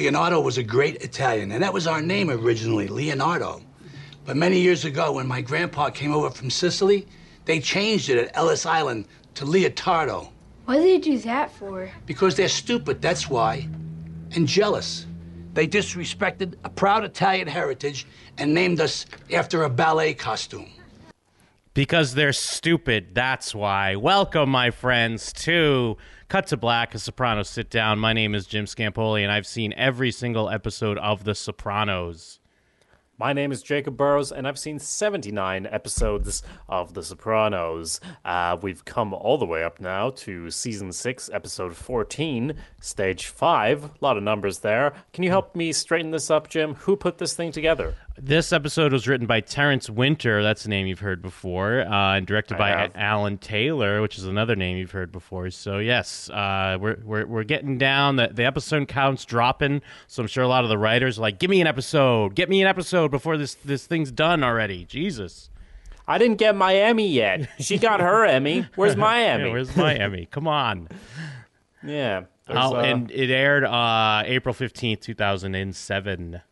Leonardo was a great Italian, and that was our name originally, Leonardo. But many years ago, when my grandpa came over from Sicily, they changed it at Ellis Island to Leotardo. What did they do that for? Because they're stupid, that's why. And jealous. They disrespected a proud Italian heritage and named us after a ballet costume. Because they're stupid, that's why. Welcome, my friends, to Cut to Black, a Sopranos sit down. My name is Jim Scampoli, and I've seen every single episode of The Sopranos. My name is Jacob Burrows, and I've seen 79 episodes of The Sopranos. Uh, we've come all the way up now to season 6, episode 14, stage 5. A lot of numbers there. Can you help me straighten this up, Jim? Who put this thing together? This episode was written by Terence Winter. That's a name you've heard before, uh, and directed I by have. Alan Taylor, which is another name you've heard before. So yes, uh, we're, we're we're getting down. The the episode counts dropping. So I'm sure a lot of the writers are like, "Give me an episode. Get me an episode before this this thing's done already." Jesus. I didn't get my Emmy yet. She got her Emmy. Where's my Emmy? Yeah, where's my Emmy? Come on. Yeah. Oh, uh, and it aired uh, April fifteenth, two thousand and seven.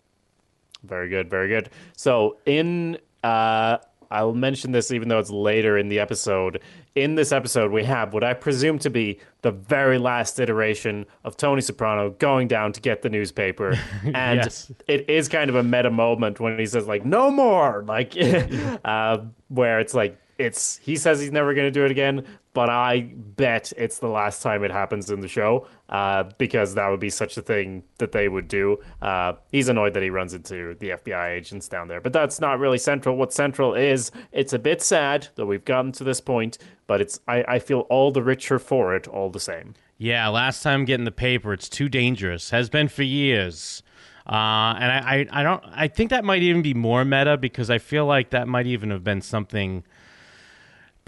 Very good, very good. So in uh I'll mention this even though it's later in the episode. In this episode we have what I presume to be the very last iteration of Tony Soprano going down to get the newspaper. And Yes. it is kind of a meta moment when he says like no more like uh, where it's like it's he says he's never going to do it again but i bet it's the last time it happens in the show uh, because that would be such a thing that they would do uh, he's annoyed that he runs into the fbi agents down there but that's not really central what central is it's a bit sad that we've gotten to this point but it's i, I feel all the richer for it all the same Yeah, last time getting the paper, it's too dangerous. Has been for years. Uh, and I, I, I don't. I think that might even be more meta because I feel like that might even have been something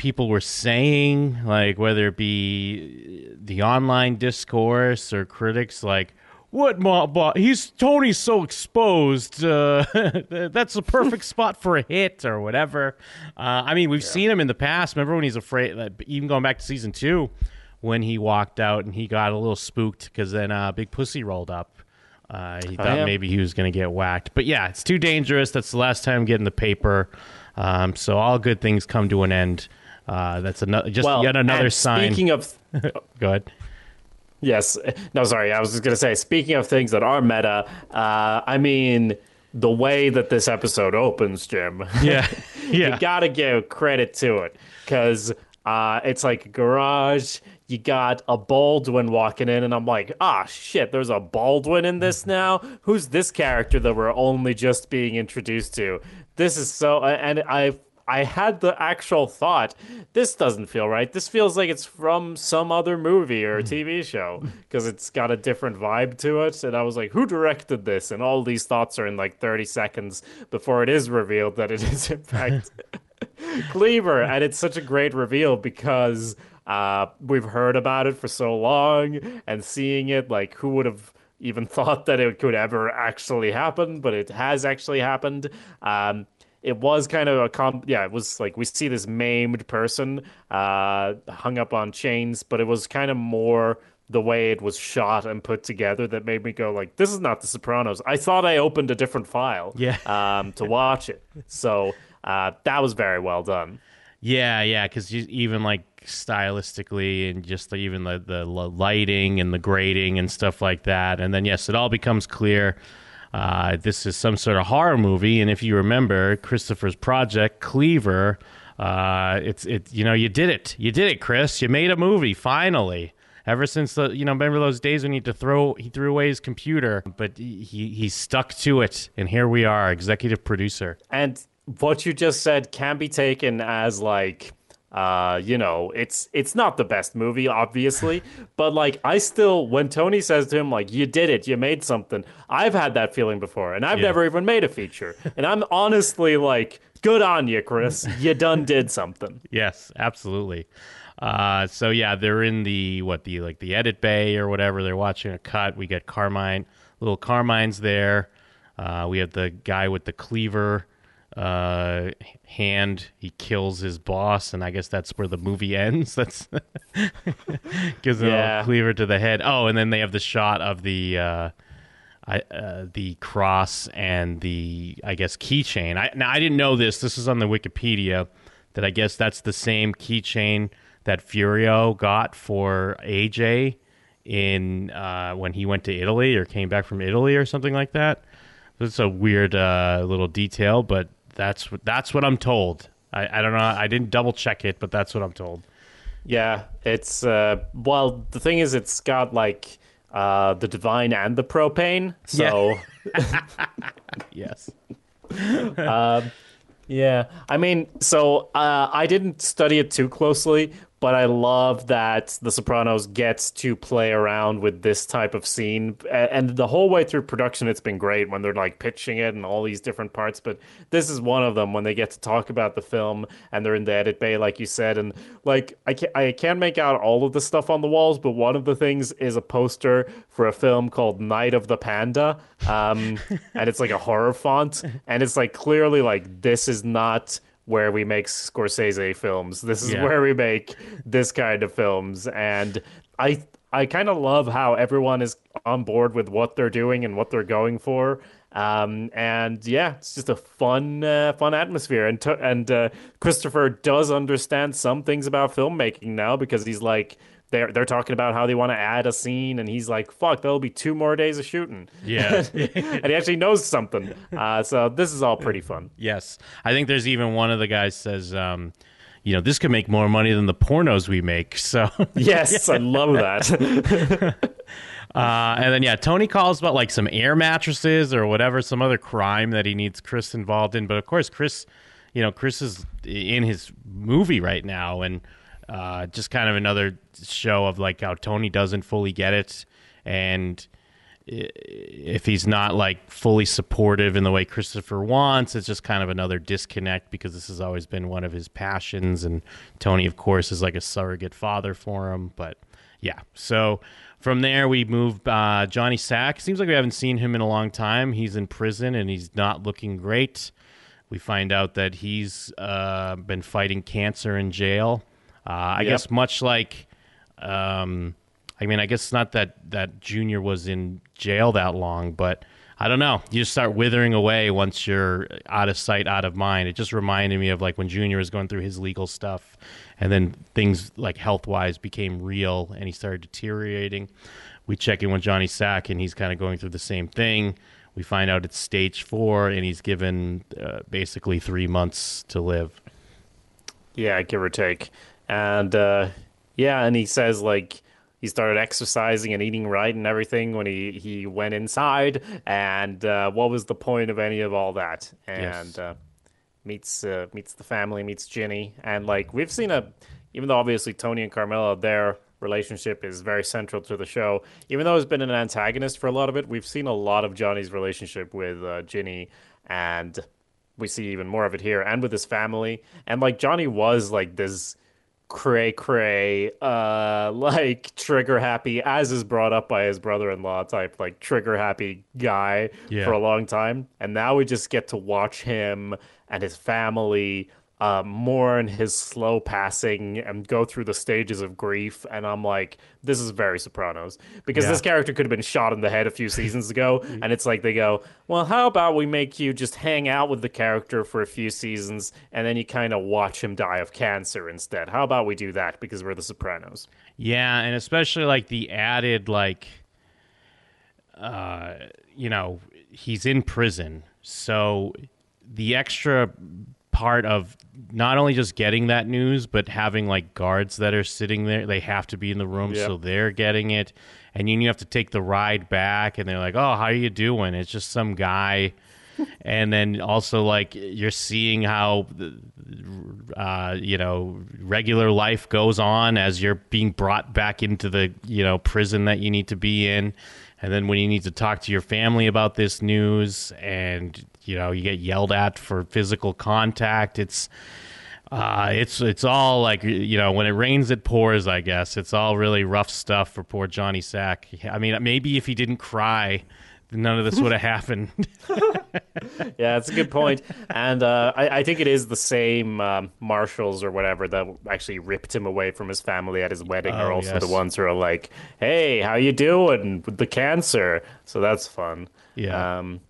people were saying, like whether it be the online discourse or critics, like. What, Ma- he's Tony's so exposed. Uh, that's a perfect spot for a hit or whatever. Uh, I mean, we've seen him in the past. Remember when he's afraid? Like, even going back to season two, when he walked out and he got a little spooked because then uh, Big Pussy rolled up. Uh, he thought yeah. maybe he was going to get whacked. But yeah, it's too dangerous. That's the last time getting the paper. Um, so all good things come to an end. Uh, that's another, just well yet another sign. speaking of Go ahead. Yes. No, sorry. I was just going to say, speaking of things that are meta, uh, I mean, the way that this episode opens, Jim. Yeah, yeah. you got to give credit to it because uh, it's like a garage. You got a Baldwin walking in, and I'm like, ah, shit, there's a Baldwin in this now? Who's this character that we're only just being introduced to? This is so. And I. I had the actual thought, this doesn't feel right. This feels like it's from some other movie or TV show because it's got a different vibe to it. And I was like, who directed this? And all these thoughts are in like 30 seconds before it is revealed that it is, in fact, Cleaver. And it's such a great reveal because uh, we've heard about it for so long and seeing it, like, who would have even thought that it could ever actually happen? But it has actually happened. Um, it was kind of a com yeah it was like we see this maimed person uh hung up on chains but it was kind of more the way it was shot and put together that made me go like this is not the sopranos i thought i opened a different file Yeah. um to watch it so uh that was very well done Yeah, yeah, because even like stylistically and just the, even the, the lighting and the grading and stuff like that. And then, yes, it all becomes clear. Uh, this is some sort of horror movie, and if you remember Christopher's project, Cleaver, uh, it's it. You know, you did it. You did it, Chris. You made a movie finally. Ever since the, you know, remember those days when he had to throw, he threw away his computer, but he he stuck to it, and here we are, executive producer. and what you just said can be taken as like uh you know it's it's not the best movie obviously but like i still when tony says to him like you did it you made something i've had that feeling before and i've Yeah. never even made a feature and i'm honestly like good on you chris you done did something Yes, absolutely. Uh, so yeah, they're in the what the like the edit bay or whatever. They're watching a cut. We get Carmine, little Carmine's there. Uh, we have the guy with the cleaver uh, hand. He kills his boss, and I guess that's where the movie ends. That's gives Yeah. a cleaver to the head. Oh, and then they have the shot of the. Uh, I, uh, the cross and the I guess keychain. I, now I didn't know this. This is on the Wikipedia that I guess that's the same keychain that Furio got for AJ in uh, when he went to Italy or came back from Italy or something like that. It's a weird uh, little detail, but that's what that's what I'm told. I, I don't know. I didn't double check it, but that's what I'm told. Yeah, it's uh well the thing is it's got like uh the divine and the propane. So Yes. yeah. I mean, so uh I didn't study it too closely, but I love that The Sopranos gets to play around with this type of scene. And the whole way through production, it's been great when they're like pitching it and all these different parts. But this is one of them when they get to talk about the film and they're in the edit bay, like you said. And like, I can't, I can't make out all of the stuff on the walls, but one of the things is a poster for a film called Night of the Panda. Um, and it's like a horror font. And it's like clearly like, this is not where we make Scorsese films. This is Yeah. where we make this kind of films, and I I kind of love how everyone is on board with what they're doing and what they're going for. Um, and yeah, it's just a fun, uh, fun atmosphere. And to, and uh, Christopher does understand some things about filmmaking now because he's like, they're they're talking about how they want to add a scene, and he's like, "Fuck, there'll be two more days of shooting." Yeah. and he actually knows something. Uh, so this is all pretty fun. Yes, I think there's even one of the guys says, um, you know, this could make more money than the pornos we make. So, uh, Yes, I love that. and then yeah, Tony calls about like some air mattresses or whatever, some other crime that he needs Chris involved in. But of course, Chris, you know, Chris is in his movie right now, and uh, just kind of another show of like how Tony doesn't fully get it, and if he's not like fully supportive in the way Christopher wants, it's just kind of another disconnect because this has always been one of his passions. And Tony, of course, is like a surrogate father for him. But yeah, so from there we move uh, Johnny Sack. Seems like we haven't seen him in a long time. He's in prison and he's not looking great. We find out that he's uh, been fighting cancer in jail. Uh, I Yep. guess much like um, I mean, I guess it's not that that Junior was in jail that long, but I don't know. You just start withering away once you're out of sight, out of mind. It just reminded me of like when Junior was going through his legal stuff, and then things like health wise became real, and he started deteriorating. We check in with Johnny Sack, and he's kind of going through the same thing. We find out it's stage four, and he's given uh, basically three months to live. Yeah, give or take. And uh, yeah, and he says like he started exercising and eating right and everything when he he went inside. And uh, what was the point of any of all that? And Yes. uh, meets uh, meets the family, meets Ginny, and like we've seen a, even though obviously Tony and Carmela their relationship is very central to the show. Even though it's been an antagonist for a lot of it, we've seen a lot of Johnny's relationship with uh, Ginny and we see even more of it here and with his family and like johnny was like this cray cray uh like trigger happy as is brought up by his brother-in-law type like trigger happy guy Yeah. for a long time and now we just get to watch him and his family uh, mourn his slow passing and go through the stages of grief and i'm like this is very sopranos because Yeah. this character could have been shot in the head a few seasons ago and it's like they go well how about we make you just hang out with the character for a few seasons and then you kind of watch him die of cancer instead how about we do that because we're the sopranos Yeah, and especially like the added like uh you know, he's in prison. So the extra part of not only just getting that news but having like guards that are sitting there, they have to be in the room Yep. so they're getting it. And then you have to take the ride back and they're like, "Oh, how are you doing?" It's just some guy and then also like you're seeing how uh, you know regular life goes on as you're being brought back into the you know prison that you need to be in and then when you need to talk to your family about this news and you know you get yelled at for physical contact it's uh, it's it's all like you know when it rains it pours I guess. It's all really rough stuff for poor Johnny Sack. I mean maybe if he didn't cry none of this would have happened. Yeah, it's a good point. and uh, I, I think it is the same um, marshals or whatever that actually ripped him away from his family at his wedding are Oh, also yes. the ones who are like, "Hey, how you doing with the cancer?" So that's fun. Yeah. Um,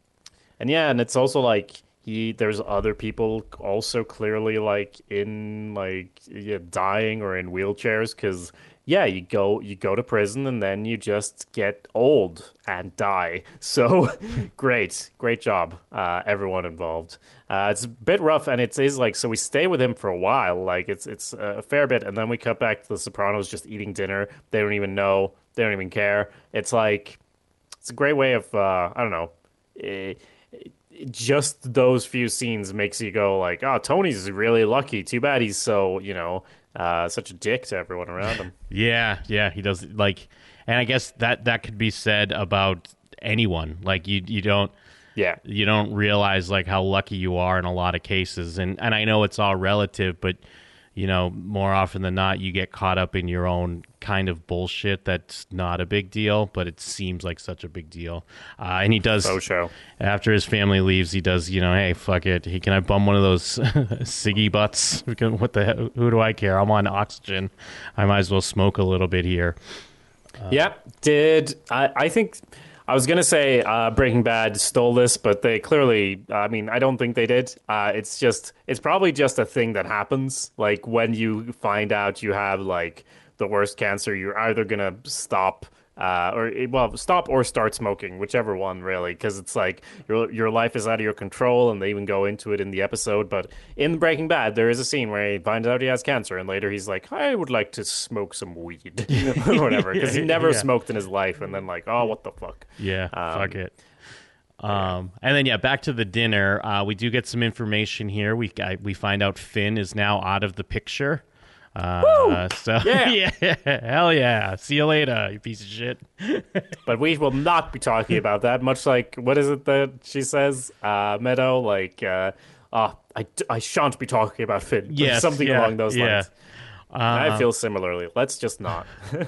and yeah, and it's also like he there's other people also clearly like in like yeah, dying or in wheelchairs because yeah, you go you go to prison and then you just get old and die. So great, great job, uh, everyone involved. Uh, it's a bit rough, and it is like so we stay with him for a while, like it's it's a fair bit, and then we cut back to the Sopranos just eating dinner. They don't even know, they don't even care. It's like it's a great way of uh, I don't know. eh, just those few scenes makes you go like, "Oh, Tony's really lucky. Too bad he's so you know uh, such a dick to everyone around him." Yeah, yeah, he does like and I guess that that could be said about anyone. Like you you don't yeah, you don't realize like how lucky you are in a lot of cases and and I know it's all relative, but you know, more often than not you get caught up in your own kind of bullshit that's not a big deal, but it seems like such a big deal. Uh, and he does faux show. after his family leaves, he does, you know, hey, fuck it. He can I bum one of those ciggy butts? What the hell? Who do I care? I'm on oxygen. I might as well smoke a little bit here. yeah, did I? I think I was gonna say uh, Breaking Bad stole this, but they clearly. I mean, I don't think they did. Uh, it's just, it's probably just a thing that happens. Like when you find out you have like the worst cancer, you're either gonna stop. Uh, or well, stop or start smoking, whichever one really, because it's like your your life is out of your control, and they even go into it in the episode. But in Breaking Bad, there is a scene where he finds out he has cancer, and later he's like, "I would like to smoke some weed, or whatever," because he never Yeah. smoked in his life, and then like, "Oh, what the fuck." Yeah, Um, fuck it. Um, and then yeah, back to the dinner. Uh, we do get some information here. We got, we find out Finn is now out of the picture. Uh, so Yeah. yeah, hell yeah. See you later, you piece of shit. But we will not be talking about that. Much like what is it that she says, uh, Meadow? Like, uh, uh, I, I shan't be talking about Finn. Yes, something yeah, along those yeah. lines. I feel similarly. Let's just not.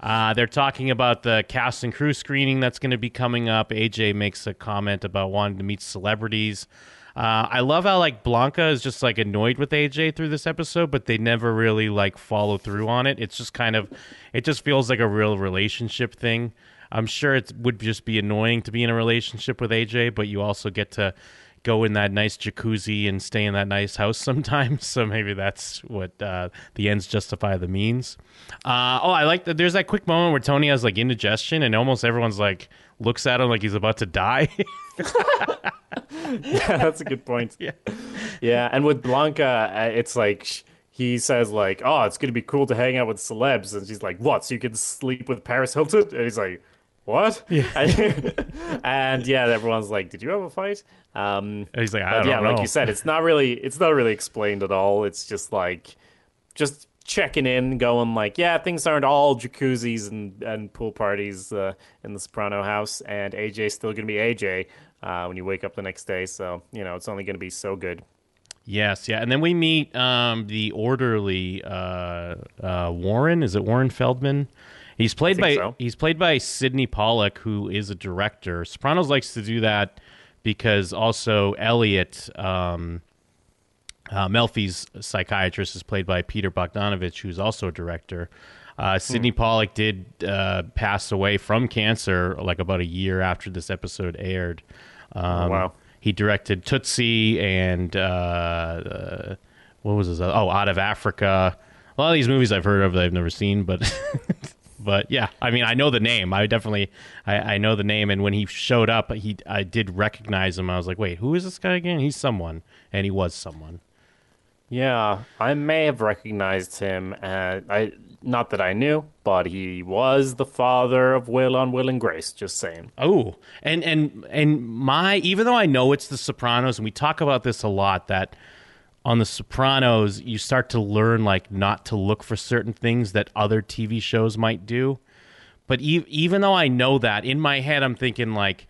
Uh, they're talking about the cast and crew screening that's going to be coming up. AJ makes a comment about wanting to meet celebrities. Uh, I love how like Blanca is just like annoyed with AJ through this episode, but they never really like follow through on it. It's just kind of, it just feels like a real relationship thing. I'm sure it would just be annoying to be in a relationship with AJ, but you also get to go in that nice jacuzzi and stay in that nice house sometimes. So maybe that's what uh, the ends justify the means. Uh, oh, I like that. There's that quick moment where Tony has like indigestion, and almost everyone's like looks at him like he's about to die. yeah, that's a good point. Yeah. Yeah, and with Blanca, uh, it's like he says like, "Oh, it's gonna be cool to hang out with celebs," and she's like, "What? So you can sleep with Paris Hilton?" And he's like, "What?" Yeah. and yeah, everyone's like, "Did you have a fight?" Um, And he's like, I don't yeah, know. like you said, it's not really, it's not really explained at all. It's just like, just checking in, going like, yeah, things aren't all jacuzzis and, and pool parties uh, in the Soprano house, and AJ's still gonna be AJ uh, when you wake up the next day. So you know, it's only gonna be so good. Yes, yeah, and then we meet um, the orderly uh, uh, Warren. Is it Warren Feldman? He's played by so. he's played by Sydney Pollack, who is a director. Sopranos likes to do that because also Elliot um, uh, Melfi's psychiatrist is played by Peter Bogdanovich, who's also a director. Uh, Sydney Pollack did uh, pass away from cancer like about a year after this episode aired. Um, wow. He directed Tootsie and uh, uh, what was his? other- Oh, Out of Africa. A lot of these movies I've heard of that I've never seen, but but yeah, I mean I know the name. I definitely I, I know the name, and when he showed up, he I did recognize him. I was like, wait, who is this guy again? He's someone, and he was someone. Yeah, I may have recognized him. Uh, I not that I knew, but he was the father of Will on Will and Grace. Just saying. Oh, and and and my even though I know it's The Sopranos, and we talk about this a lot, that on The Sopranos you start to learn like not to look for certain things that other TV shows might do. But e- even though I know that in my head, I'm thinking like,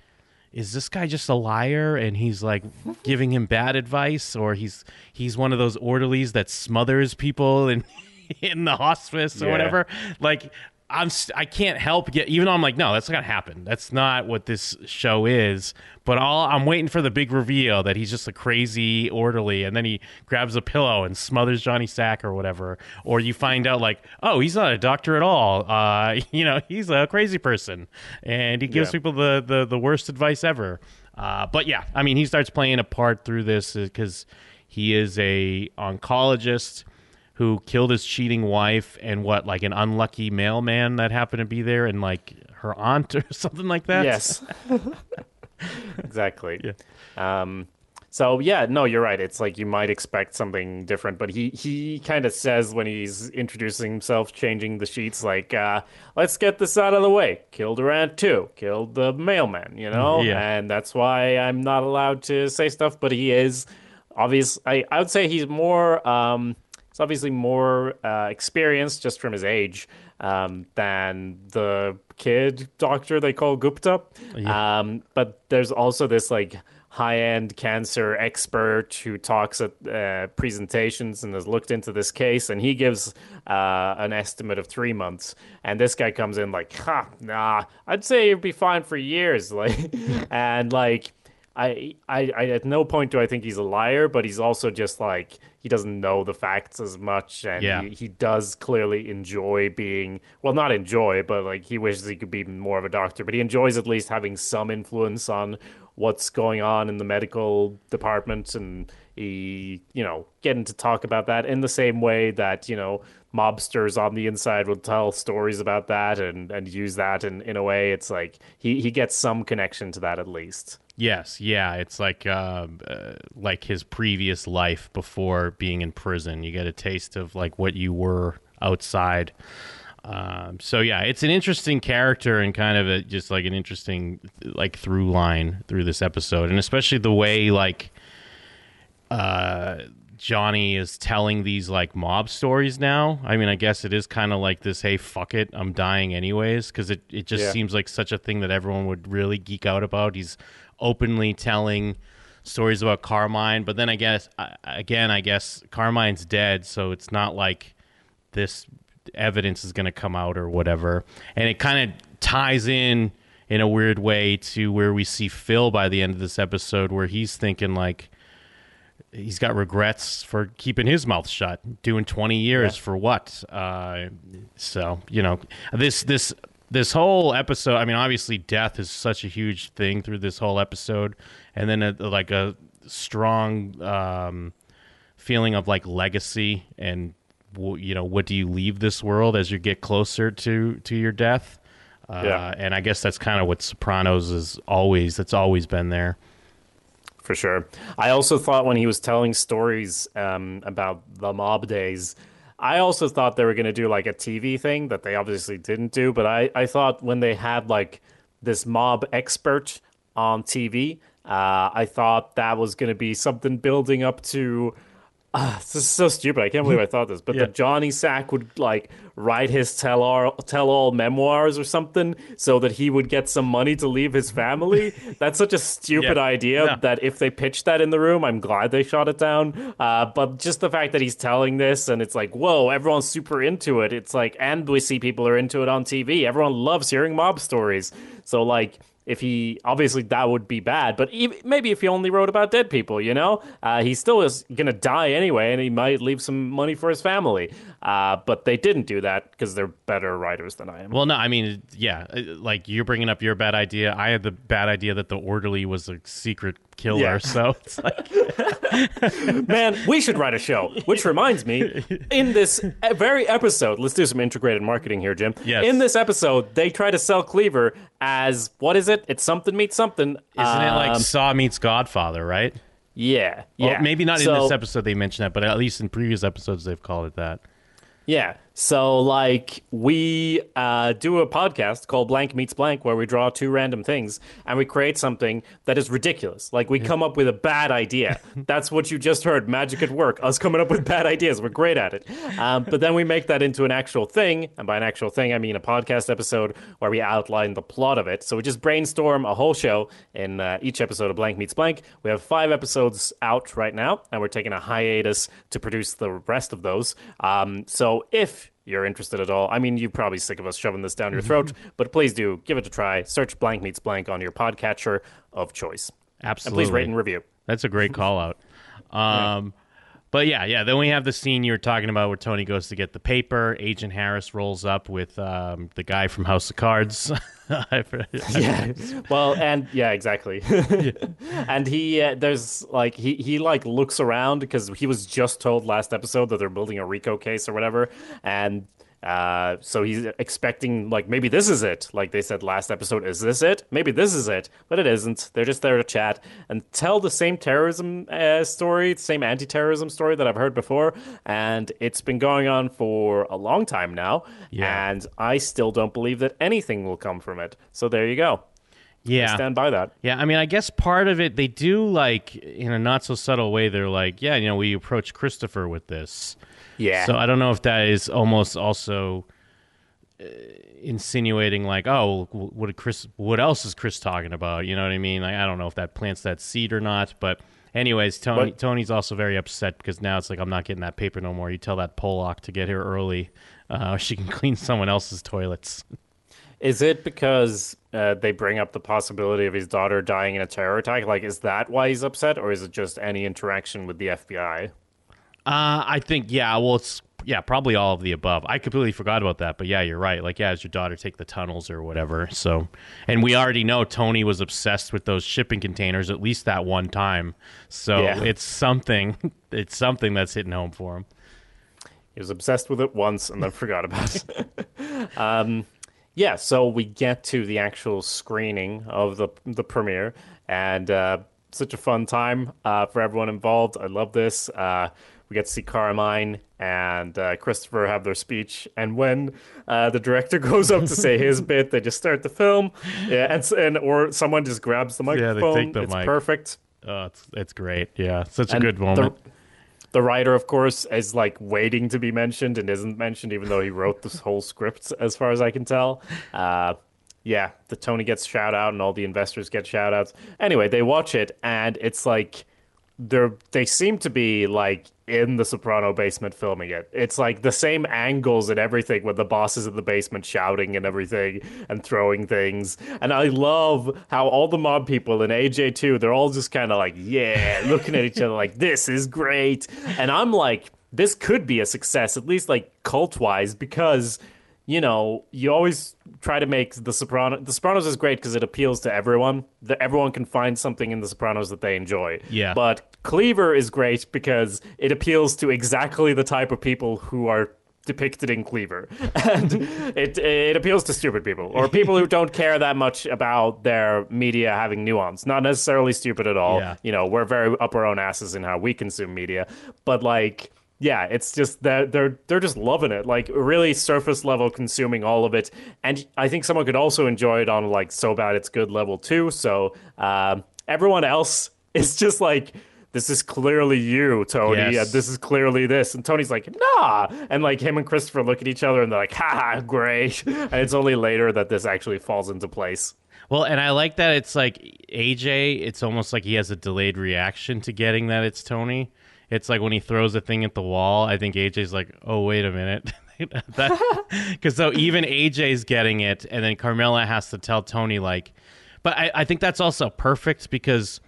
is this guy just a liar and he's like giving him bad advice, or he's he's one of those orderlies that smothers people in in the hospice or Yeah. whatever? Like. I'm I can't help get even though I'm like no that's not gonna happen. That's not what this show is. But all I'm waiting for the big reveal that he's just a crazy orderly and then he grabs a pillow and smothers Johnny Sack or whatever. Or you find out like oh he's not a doctor at all. Uh you know he's a crazy person. And he gives Yeah. people the, the the worst advice ever. Uh but yeah I mean he starts playing a part through this because he is a oncologist who killed his cheating wife and what like an unlucky mailman that happened to be there and like her aunt or something like that Yes. exactly. Um, so yeah, no, you're right. It's like you might expect something different, but he he kind of says when he's introducing himself, changing the sheets, like, uh, "Let's get this out of the way. Killed her aunt too. Killed the mailman." You know, Yeah. and that's why I'm not allowed to say stuff. But he is obvious. I I would say he's more. Um, he's obviously more uh, experienced just from his age um, than the kid doctor they call Gupta. Um, but there's also this like high-end cancer expert who talks at uh, presentations and has looked into this case, and he gives uh, an estimate of three months. And this guy comes in like, "Ha, nah, I'd say you'd be fine for years." Like, and like. I, I, I, at no point do I think he's a liar, but he's also just like he doesn't know the facts as much, and Yeah. he, he does clearly enjoy being well, not enjoy, but like he wishes he could be more of a doctor, but he enjoys at least having some influence on what's going on in the medical department, and he, you know, getting to talk about that in the same way that you know mobsters on the inside will tell stories about that and and use that in in a way. It's like he he gets some connection to that at least. Yes yeah it's like uh, uh, like his previous life before being in prison you get a taste of like what you were outside um, so yeah it's an interesting character and kind of a, just like an interesting like through line through this episode and especially the way like uh Johnny is telling these like mob stories now. I mean, I guess it is kind of like this, hey, fuck it, I'm dying anyways, because it, it just Yeah. seems like such a thing that everyone would really geek out about. He's openly telling stories about Carmine, but then I guess, again, I guess Carmine's dead, so it's not like this evidence is going to come out or whatever. And it kind of ties in in a weird way to where we see Phil by the end of this episode, where he's thinking like, he's got regrets for keeping his mouth shut, doing 20 years Yeah. for what? Uh, so, you know, this, this, this whole episode, I mean, obviously death is such a huge thing through this whole episode. And then a, like a strong, um, feeling of like legacy and, you know, what do you leave this world as you get closer to, to your death? Uh, Yeah. and I guess that's kind of what Sopranos is always, that's always been there. For sure. I also thought when he was telling stories um, about the mob days, I also thought they were going to do like a TV thing that they obviously didn't do. But I, I thought when they had like this mob expert on TV, uh, I thought that was going to be something building up to. Uh, this is so stupid. I can't believe I thought this. But Yeah. that Johnny Sack would like write his tell all tell all memoirs or something so that he would get some money to leave his family. That's such a stupid Yeah. idea Yeah. that if they pitched that in the room, I'm glad they shot it down. Uh, but just the fact that he's telling this and it's like, whoa, everyone's super into it. It's like, and we see people are into it on TV. Everyone loves hearing mob stories. So like. If he obviously that would be bad, but even, maybe if he only wrote about dead people, you know, uh, he still is gonna die anyway, and he might leave some money for his family. Uh, but they didn't do that because they're better writers than I am. Well, no, I mean, yeah, uh, like you're bringing up your bad idea. I had the bad idea that the orderly was a secret killer. Yeah. So it's like, Man, we should write a show. Which reminds me, in this very episode, let's do some integrated marketing here, Jim. Yes. In this episode, they try to sell Cleaver as what is it? It's something meets something. isn't it like Um, Saw meets Godfather, right? yeah, Well, yeah. maybe not in this episode they mentioned that, but at least in previous episodes they've called it that. Yeah. So, like, we uh, do a podcast called Blank Meets Blank where we draw two random things and we create something that is ridiculous. Like, we come up with a bad idea. That's what you just heard. Magic at work. Us coming up with bad ideas. We're great at it. Um, but then we make that into an actual thing. And by an actual thing, I mean a podcast episode where we outline the plot of it. So, we just brainstorm a whole show in uh, each episode of Blank Meets Blank. We have five episodes out right now, and we're taking a hiatus to produce the rest of those. Um, so, if you're interested at all. I mean, you're probably sick of us shoving this down your throat, but please do give it a try. Search Blank Meets Blank on your podcatcher of choice. Absolutely. And please rate and review. That's a great call out. Um, But yeah, yeah. Then we have the scene you were talking about where Tony goes to get the paper. Agent Harris rolls up with um, the guy from House of Cards. yeah well and yeah exactly and he uh, there's like he he like looks around because he was just told last episode that they're building a rico case or whatever and uh, so he's expecting like maybe this is it. Like they said last episode, is this it? Maybe this is it, but it isn't. They're just there to chat and tell the same terrorism uh, story, same anti-terrorism story that I've heard before, and it's been going on for a long time now. Yeah. And I still don't believe that anything will come from it. So there you go. yeah. I stand by that. Yeah, I mean, I guess part of it they do like in a not so subtle way. They're like, yeah, you know, we approach Christopher with this. Yeah. So I don't know if that is almost also uh, insinuating like, oh, what Chris? What else is Chris talking about? You know what I mean? Like, I don't know if that plants that seed or not. But anyways, Tony But- Tony's also very upset because now it's like I'm not getting that paper no more. You tell that Pollock to get here early. Uh, she can clean someone else's toilets. Is it because uh, they bring up the possibility of his daughter dying in a terror attack? Like, is that why he's upset, or is it just any interaction with the FBI? Uh, I think yeah. Well, it's yeah, probably all of the above. I completely forgot about that, but yeah, you're right. Like, yeah, as your daughter take the tunnels or whatever? So, and we already know Tony was obsessed with those shipping containers at least that one time. So Yeah. it's something. It's something that's hitting home for him. He was obsessed with it once and then forgot about it. um, yeah, so we get to the actual screening of the the premiere, and uh, such a fun time uh, for everyone involved. I love this. Uh, we get to see Carmine and uh, Christopher have their speech, and when uh, the director goes up to say his bit, they just start the film, yeah, and, and or someone just grabs the microphone. Yeah, they take the it's mic. perfect. Oh, it's it's great. Yeah, such a And good the- moment. The writer, of course, is like waiting to be mentioned and isn't mentioned, even though he wrote this whole script, as far as I can tell. Uh, yeah, the Tony gets shout out and all the investors get shout outs. Anyway, they watch it and it's like they're they seem to be like in the Soprano basement filming it. It's like the same angles and everything with the bosses in the basement shouting and everything and throwing things. And I love how all the mob people in AJ too, they're all just kind of like, yeah, looking at each other like this is great. And I'm like, this could be a success, at least like cult wise, because you know, you always try to make the Soprano. The Sopranos is great because it appeals to everyone. That everyone can find something in the Sopranos that they enjoy. Yeah. But Cleaver is great because it appeals to exactly the type of people who are depicted in Cleaver, and it it appeals to stupid people or people who don't care that much about their media having nuance. Not necessarily stupid at all. Yeah. You know, we're very up our own asses in how we consume media, but like yeah, it's just that they're they're just loving it, like really surface level consuming all of it, and I think someone could also enjoy it on like so bad it's good level too. So um, everyone else is just like. This is clearly you, Tony. Yes. This is clearly this. And Tony's like, nah. And like him and Christopher look at each other and they're like, ha, great. And it's only later that this actually falls into place. Well, and I like that it's like AJ. It's almost like he has a delayed reaction to getting that it's Tony. It's like when he throws a thing at the wall. I think AJ's like, "Oh, wait a minute," because so even AJ's getting it, and then Carmela has to tell Tony like. But I, I think that's also perfect because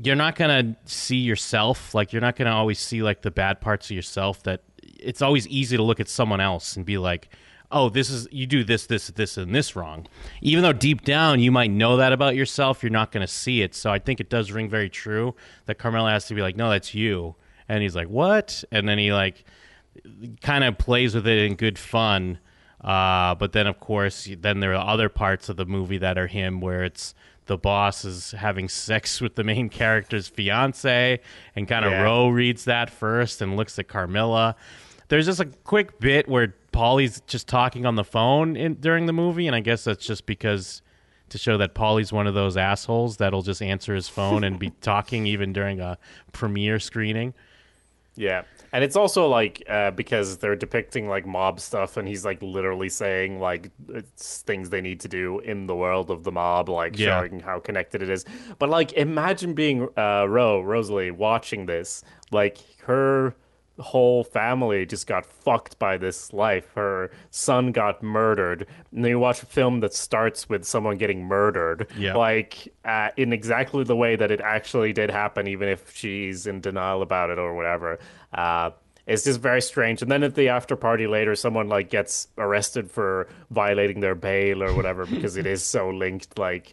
you're not gonna see yourself like you're not gonna always see like the bad parts of yourself that it's always easy to look at someone else and be like oh this is you do this this this and this wrong even though deep down you might know that about yourself you're not gonna see it so i think it does ring very true that carmela has to be like no that's you and he's like what and then he like kind of plays with it in good fun. Uh, but then, of course, then there are other parts of the movie that are him where it's the boss is having sex with the main character's fiance, and kind of Yeah. Ro reads that first and looks at Carmela. There's just a quick bit where Polly's just talking on the phone in, during the movie, and I guess that's just because to show that Polly's one of those assholes that'll just answer his phone and be talking even during a premiere screening. Yeah. And it's also like uh, because they're depicting like mob stuff, and he's like literally saying like it's things they need to do in the world of the mob, like Yeah. showing how connected it is. But like, imagine being uh, Ro Rosalie watching this, like her whole family just got fucked by this life. Her son got murdered, and then you watch a film that starts with someone getting murdered, Yeah. like uh, in exactly the way that it actually did happen, even if she's in denial about it or whatever. Uh, it's just very strange. And then at the after party later, someone like gets arrested for violating their bail or whatever because it is so linked. Like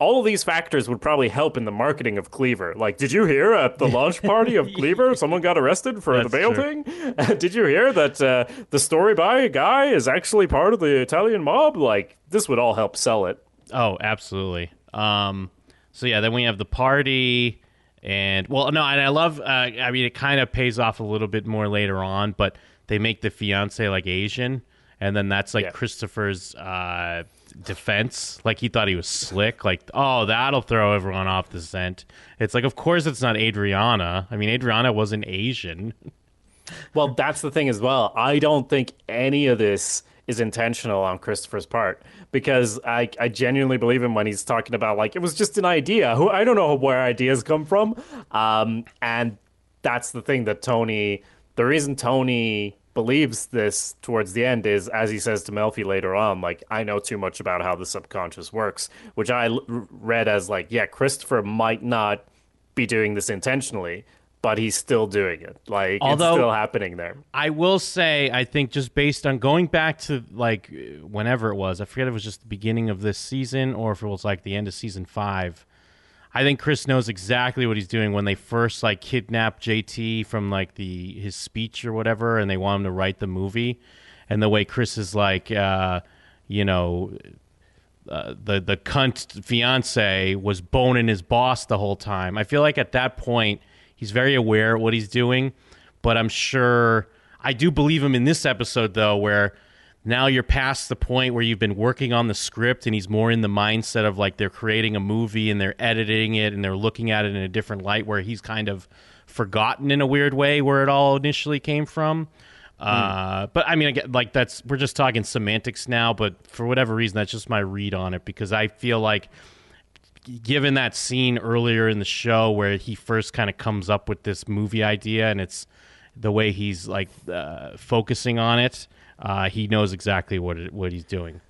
all of these factors would probably help in the marketing of Cleaver. Like, did you hear at the launch party of Cleaver, someone got arrested for the bail true. thing? did you hear that uh, the story by a guy is actually part of the Italian mob? Like, this would all help sell it. Oh, absolutely. Um, so yeah, then we have the party, and well, no, and I love. Uh, I mean, it kind of pays off a little bit more later on, but they make the fiance like Asian, and then that's like Yeah. Christopher's uh, defense. Like he thought he was slick. Like, oh, that'll throw everyone off the scent. It's like, of course, it's not Adriana. I mean, Adriana wasn't Asian. Well, that's the thing as well. I don't think any of this is intentional on Christopher's part because I, I genuinely believe him when he's talking about like it was just an idea. Who I don't know where ideas come from, um, and that's the thing that Tony. The reason Tony believes this towards the end is as he says to Melfi later on, like I know too much about how the subconscious works, which I l- read as like yeah, Christopher might not be doing this intentionally. But he's still doing it. Like Although- it's still happening there. I will say, I think just based on going back to like whenever it was, I forget if it was just the beginning of this season or if it was like the end of season five. I think Chris knows exactly what he's doing when they first like kidnap JT from like the his speech or whatever, and they want him to write the movie, and the way Chris is like, uh, you know, uh, the the cunt fiance was boning his boss the whole time. I feel like at that point he's very aware what he's doing, but I'm sure I do believe him in this episode though, where now you're past the point where you've been working on the script and he's more in the mindset of like they're creating a movie and they're editing it and they're looking at it in a different light where he's kind of forgotten in a weird way where it all initially came from. Uh, but I mean, get, like that's we're just talking semantics now. But for whatever reason, that's just my read on it because I feel like, given that scene earlier in the show where he first kind of comes up with this movie idea, and it's the way he's like uh, focusing on it, uh, he knows exactly what it, what he's doing.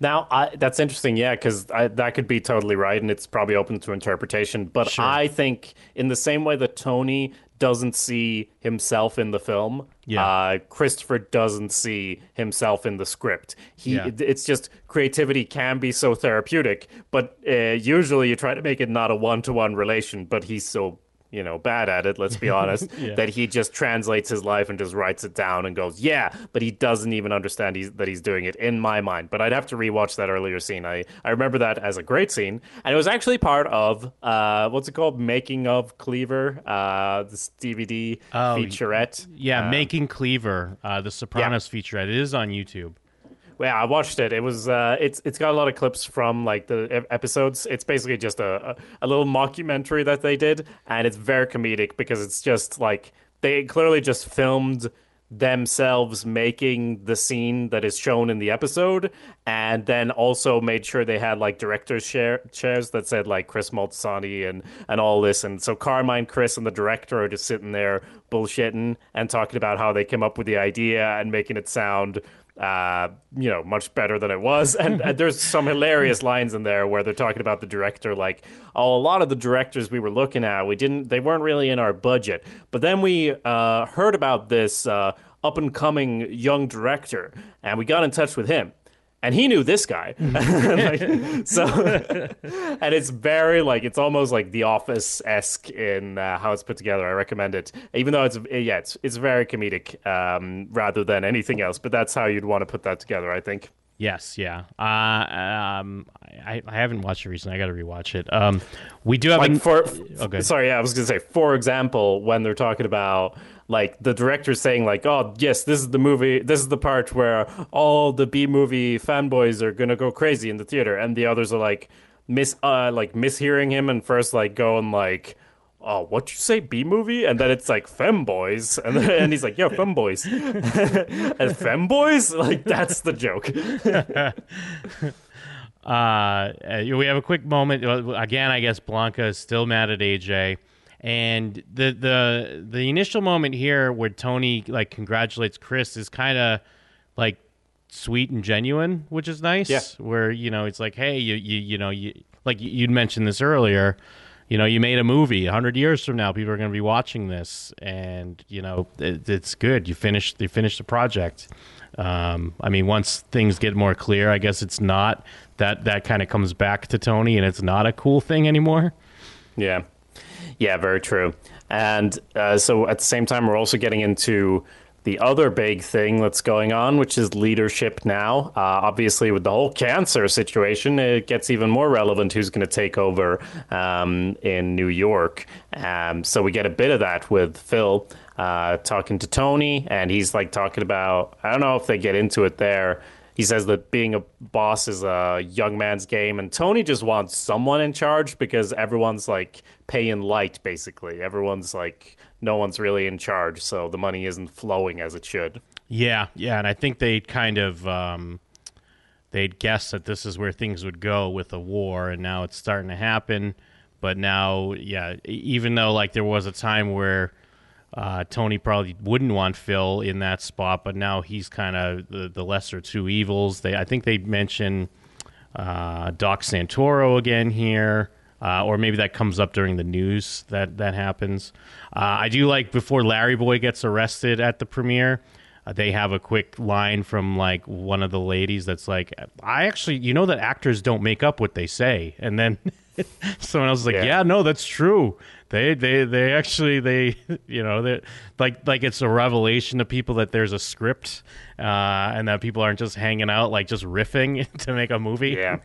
Now, I, that's interesting, yeah, because that could be totally right, and it's probably open to interpretation. But Sure. I think, in the same way that Tony doesn't see himself in the film, Yeah. uh, Christopher doesn't see himself in the script. He, Yeah. it's just creativity can be so therapeutic, but uh, usually you try to make it not a one-to-one relation. But he's so you know bad at it. Let's be honest, that he just translates his life and just writes it down and goes, yeah. But he doesn't even understand he's, that he's doing it in my mind. But I'd have to rewatch that earlier scene. I I remember that as a great scene, and it was actually part of uh what's it called, making of Cleaver, uh this DVD Oh, featurette. Yeah, making Cleaver, uh, the Sopranos featurette. It is on YouTube. Yeah, I watched it. It was uh, it's it's got a lot of clips from like the episodes. It's basically just a, a little mockumentary that they did, and it's very comedic because it's just like they clearly just filmed themselves making the scene that is shown in the episode, and then also made sure they had like directors' chairs that said like Chris Moltisanti and and all this, and so Carmine, Chris, and the director are just sitting there bullshitting and talking about how they came up with the idea and making it sound uh, you know, much better than it was. And, and there's some hilarious lines in there where they're talking about the director, like, oh, a lot of the directors we were looking at, we didn't, they weren't really in our budget. But then we uh, heard about this uh, up and coming young director, and we got in touch with him. And he knew this guy, Like, so and it's very like it's almost like The Office esque in uh, how it's put together. I recommend it, even though it's yeah, it's it's very comedic um, rather than anything else. But that's how you'd want to put that together, I think. Yes, yeah. Uh, um, I, I haven't watched it recently. I got to rewatch it. Um, we do have Like an- for Okay. sorry, yeah, I was gonna say for example, when they're talking about like the director saying like, oh yes, this is the movie, this is the part where all the B movie fanboys are gonna go crazy in the theater, and the others are like mis uh like mishearing him and first like going like. Oh, what you say, B movie? And then it's like femboys, and then, and he's like, "Yeah, femboys." and femboys, like that's the joke. Uh, we have a quick moment. Again, I guess Blanca is still mad at AJ. And the the the initial moment here where Tony like congratulates Chris is kind of like sweet and genuine, which is nice. Yeah. Where you know it's like, hey, you you you know you like you- you'd mentioned this earlier. You know, you made a movie. A hundred years from now, people are going to be watching this, and you know it, it's good. You finished you finished the project. Um, I mean, once things get more clear, I guess it's not that that kind of comes back to Tony, and it's not a cool thing anymore. Yeah. Yeah, very true. And uh, so at the same time, we're also getting into the other big thing that's going on, which is leadership now. Uh, obviously, with the whole cancer situation, it gets even more relevant who's going to take over um, in New York. Um, so we get a bit of that with Phil uh, talking to Tony, and he's like talking about, I don't know if they get into it there he says that being a boss is a young man's game and tony just wants someone in charge because everyone's like paying light basically everyone's like no one's really in charge so the money isn't flowing as it should Yeah, yeah, and I think they kind of um, they'd guessed that this is where things would go with a war, and now it's starting to happen. But now, yeah, even though like there was a time where uh, Tony probably wouldn't want Phil in that spot, but now he's kind of the, the lesser two evils. They, I think they mention uh, Doc Santoro again here, uh, or maybe that comes up during the news that that happens. Uh, I do like before Larry Boy gets arrested at the premiere. Uh, they have a quick line from like one of the ladies that's like, "I actually, you know, that actors don't make up what they say," and then someone else is like, Yeah. "Yeah, no, that's true. They, they, they actually, they, you know, they like, like it's a revelation to people that there's a script, uh, and that people aren't just hanging out like just riffing to make a movie." yeah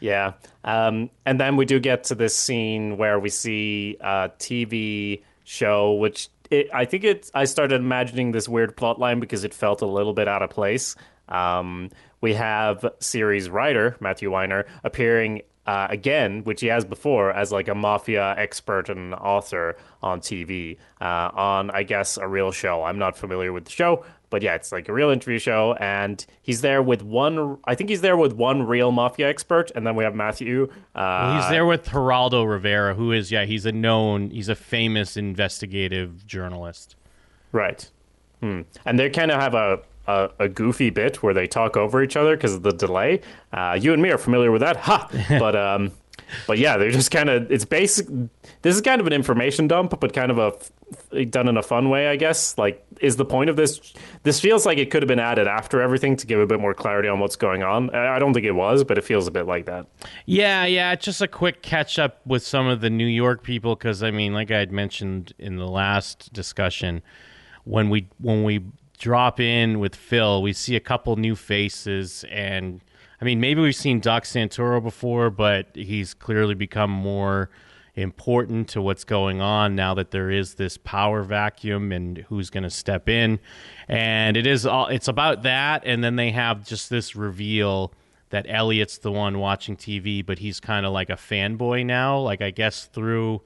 yeah. Um, and then we do get to this scene where we see a tv show which it, i think it i started imagining this weird plot line because it felt a little bit out of place. Um, we have series writer matthew weiner appearing uh, again, which he has before, as like a mafia expert and author on TV, uh, on I guess a real show. I'm not familiar with the show, but yeah, it's like a real interview show, and he's there with one. I think he's there with one real mafia expert, and then we have Matthew. Uh, He's there with Geraldo Rivera, who is yeah, he's a known, he's a famous investigative journalist. Right. Hmm. And they kind of have a, a, a goofy bit where they talk over each other because of the delay. Uh, you and me are familiar with that. Ha! but um, but yeah, they're just kind of it's basic. This is kind of an information dump, but kind of a done in a fun way, I guess. Like, is the point of this? This feels like it could have been added after everything to give a bit more clarity on what's going on. I don't think it was, but it feels a bit like that. Yeah, yeah, it's just a quick catch up with some of the New York people because I mean, like I had mentioned in the last discussion, when we when we drop in with Phil, we see a couple new faces, and I mean, maybe we've seen Doc Santoro before, but he's clearly become more important to what's going on now that there is this power vacuum and who's going to step in. And it is all it's about that and then they have just this reveal that Elliot's the one watching TV but he's kind of like a fanboy now like I guess through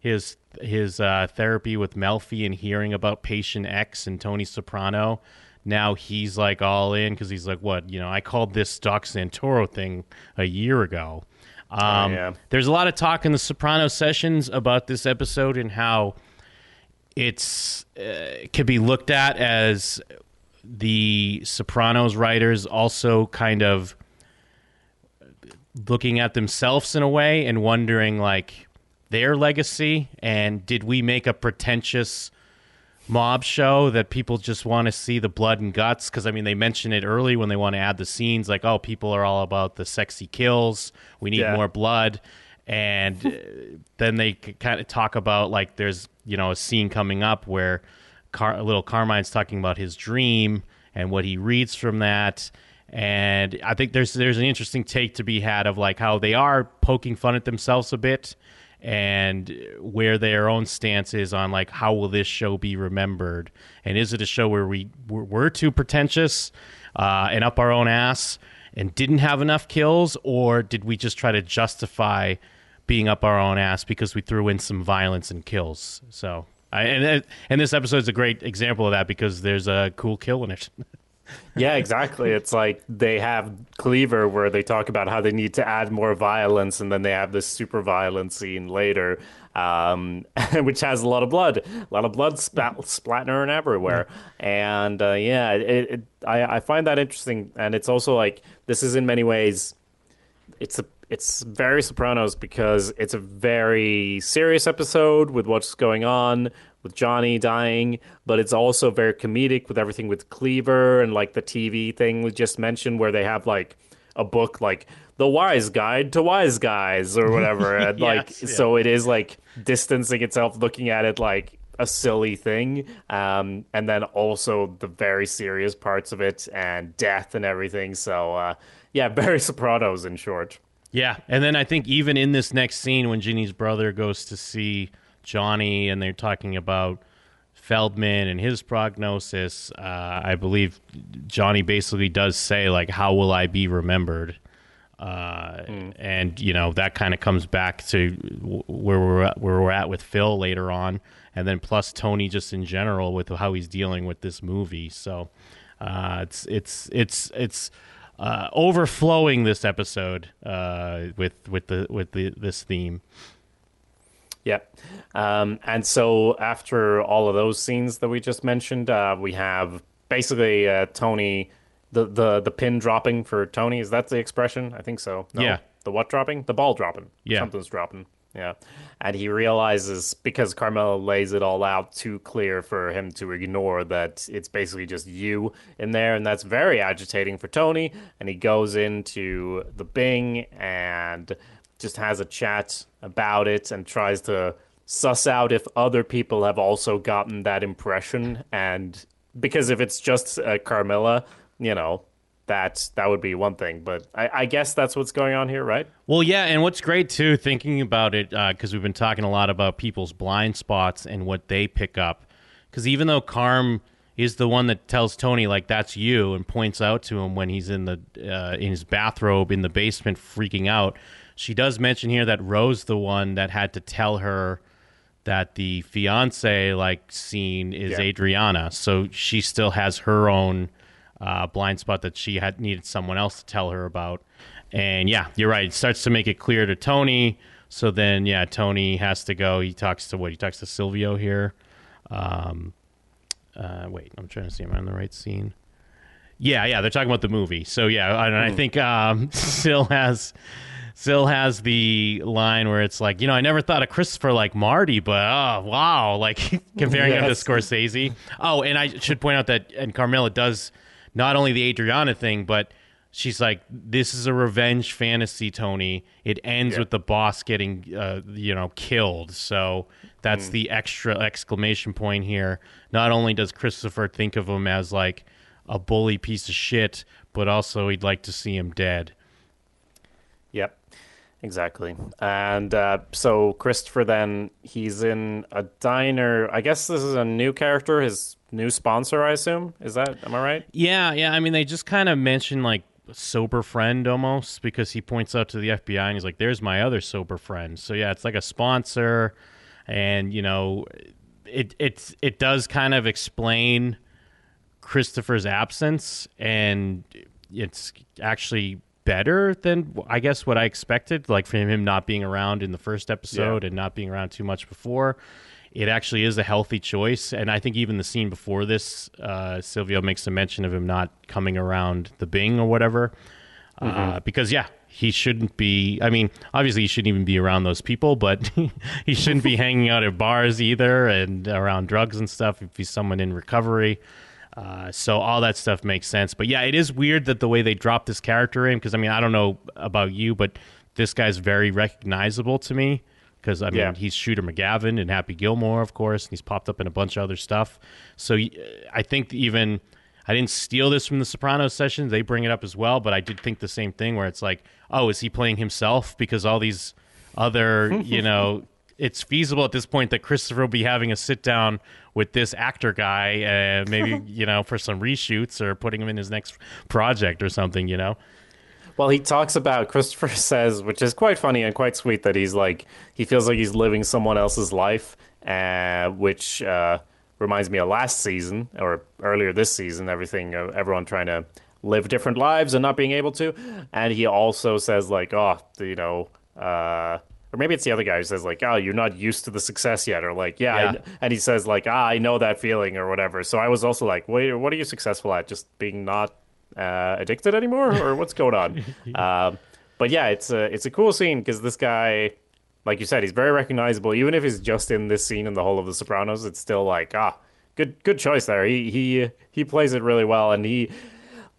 his his uh, therapy with Melfi and hearing about patient X and Tony Soprano now he's like all in because he's like what you know I called this Doc Santoro thing a year ago um, yeah. there's a lot of talk in the Soprano sessions about this episode and how it's uh, could be looked at as the Sopranos writers also kind of looking at themselves in a way and wondering like their legacy? And did we make a pretentious mob show that people just want to see the blood and guts? Because i mean they mention it early when they want to add the scenes like oh people are all about the sexy kills. We need Yeah. more blood. And uh, then they kind of talk about like there's you know a scene coming up where Car- little carmine's talking about his dream and what he reads from that. And i think there's there's an interesting take to be had of like how they are poking fun at themselves a bit and where their own stance is on like how will this show be remembered? And is it a show where we we're, too pretentious uh, and up our own ass and didn't have enough kills? Or did we just try to justify being up our own ass because we threw in some violence and kills? So I, and and this episode is a great example of that because there's a cool kill in it Yeah, exactly. It's like they have Cleaver where they talk about how they need to add more violence, and then they have this super violent scene later, um, which has a lot of blood, a lot of blood spat- splattering everywhere. And uh, yeah, it, it, I, I find that interesting, and it's also like this is in many ways, it's a it's very Sopranos because it's a very serious episode with what's going on with Johnny dying, but it's also very comedic with everything with Cleaver and like the TV thing we just mentioned where they have like a book like The Wise Guide to Wise Guys or whatever. and like Yes, yeah. so it is like distancing itself, looking at it like a silly thing. Um, and then also the very serious parts of it and death and everything. So uh, yeah, barry Sopranos in short. Yeah, and then I think even in this next scene when Ginny's brother goes to see Johnny and they're talking about Feldman and his prognosis, uh, I believe Johnny basically does say like, "How will I be remembered?" Uh, And you know that kind of comes back to where we're at, where we're at with Phil later on, and then plus Tony just in general with how he's dealing with this movie. So uh, it's it's it's it's uh, overflowing this episode uh, with with the with the this theme. Yeah. Um, and so after all of those scenes that we just mentioned, uh, we have basically uh, Tony, the, the, the pin dropping for Tony. Is that the expression? I think so. No? Yeah. The what dropping? The ball dropping. Yeah. Something's dropping. Yeah. And he realizes because Carmela lays it all out too clear for him to ignore that it's basically just you in there. And that's very agitating for Tony. And he goes into the Bing and just has a chat about it and tries to suss out if other people have also gotten that impression. And because if it's just uh, Carmela, you know, that that would be one thing. But I, I guess that's what's going on here, right? Well, yeah, and what's great too, thinking about it, because we've been talking a lot about people's blind spots and what they pick up. Because even though Carm is the one that tells Tony like that's you and points out to him when he's in the uh, in his bathrobe in the basement freaking out, she does mention here that Ro's the one that had to tell her that the fiance like scene is Yeah. Adriana. So she still has her own uh, blind spot that she had needed someone else to tell her about. And yeah, you're right. It starts to make it clear to Tony. So then, yeah, Tony has to go. He talks to what? He talks to Silvio here. Um, uh, wait, I'm trying to see. Am I on the right scene? Yeah, yeah, they're talking about the movie. So yeah, and I think um, Sil has Sil has the line where it's like, you know, I never thought of Christopher like Marty, but oh wow, like comparing him to Scorsese. Oh, and I should point out that and Carmela does not only the Adriana thing, but she's like, this is a revenge fantasy, Tony. It ends Yeah. with the boss getting, uh, you know, killed. So that's the extra exclamation point here. Not only does Christopher think of him as like a bully piece of shit, but also he'd like to see him dead. Exactly. And uh, so Christopher then he's in a diner. I guess this is a new character, his new sponsor. I assume is that am I right? Yeah, yeah. I mean, they just kind of mention like sober friend almost because he points out to the FBI and he's like, "There's my other sober friend." So yeah, it's like a sponsor, and you know, it it's it does kind of explain Christopher's absence, and it's actually better than I guess what I expected. Like from him not being around in the first episode and not being around too much before. It actually is a healthy choice, and I think even the scene before this, uh, Silvio makes a mention of him not coming around the Bing or whatever, uh, because yeah, he shouldn't be. I mean, obviously he shouldn't even be around those people, but he shouldn't be hanging out at bars either and around drugs and stuff if he's someone in recovery. Uh, so all that stuff makes sense. But yeah, it is weird that the way they dropped this character in because I mean I don't know about you, but this guy's very recognizable to me because I mean Yeah. he's Shooter McGavin and Happy Gilmore, of course, and he's popped up in a bunch of other stuff. So I think even I didn't steal this from the Sopranos session; they bring it up as well. But I did think the same thing where it's like, oh, is he playing himself because all these other you know it's feasible at this point that Christopher will be having a sit down with this actor guy, uh, maybe you know for some reshoots or putting him in his next project or something. You know, Well, he talks about Christopher says, which is quite funny and quite sweet, that he's like he feels like he's living someone else's life, uh, which uh, reminds me of last season or earlier this season. Everything, uh, everyone trying to live different lives and not being able to. And he also says like, oh, you know, uh, or maybe it's the other guy who says like, oh, you're not used to the success yet, or like, yeah, Yeah. And he says like, ah, I know that feeling or whatever. So I was also like, wait, what are you successful at? Just being not uh, addicted anymore, or what's going on? um, but yeah, it's a it's a cool scene because this guy, like you said, he's very recognizable. Even if he's just in this scene in the whole of The Sopranos, it's still like ah, good good choice there. He he he plays it really well, and he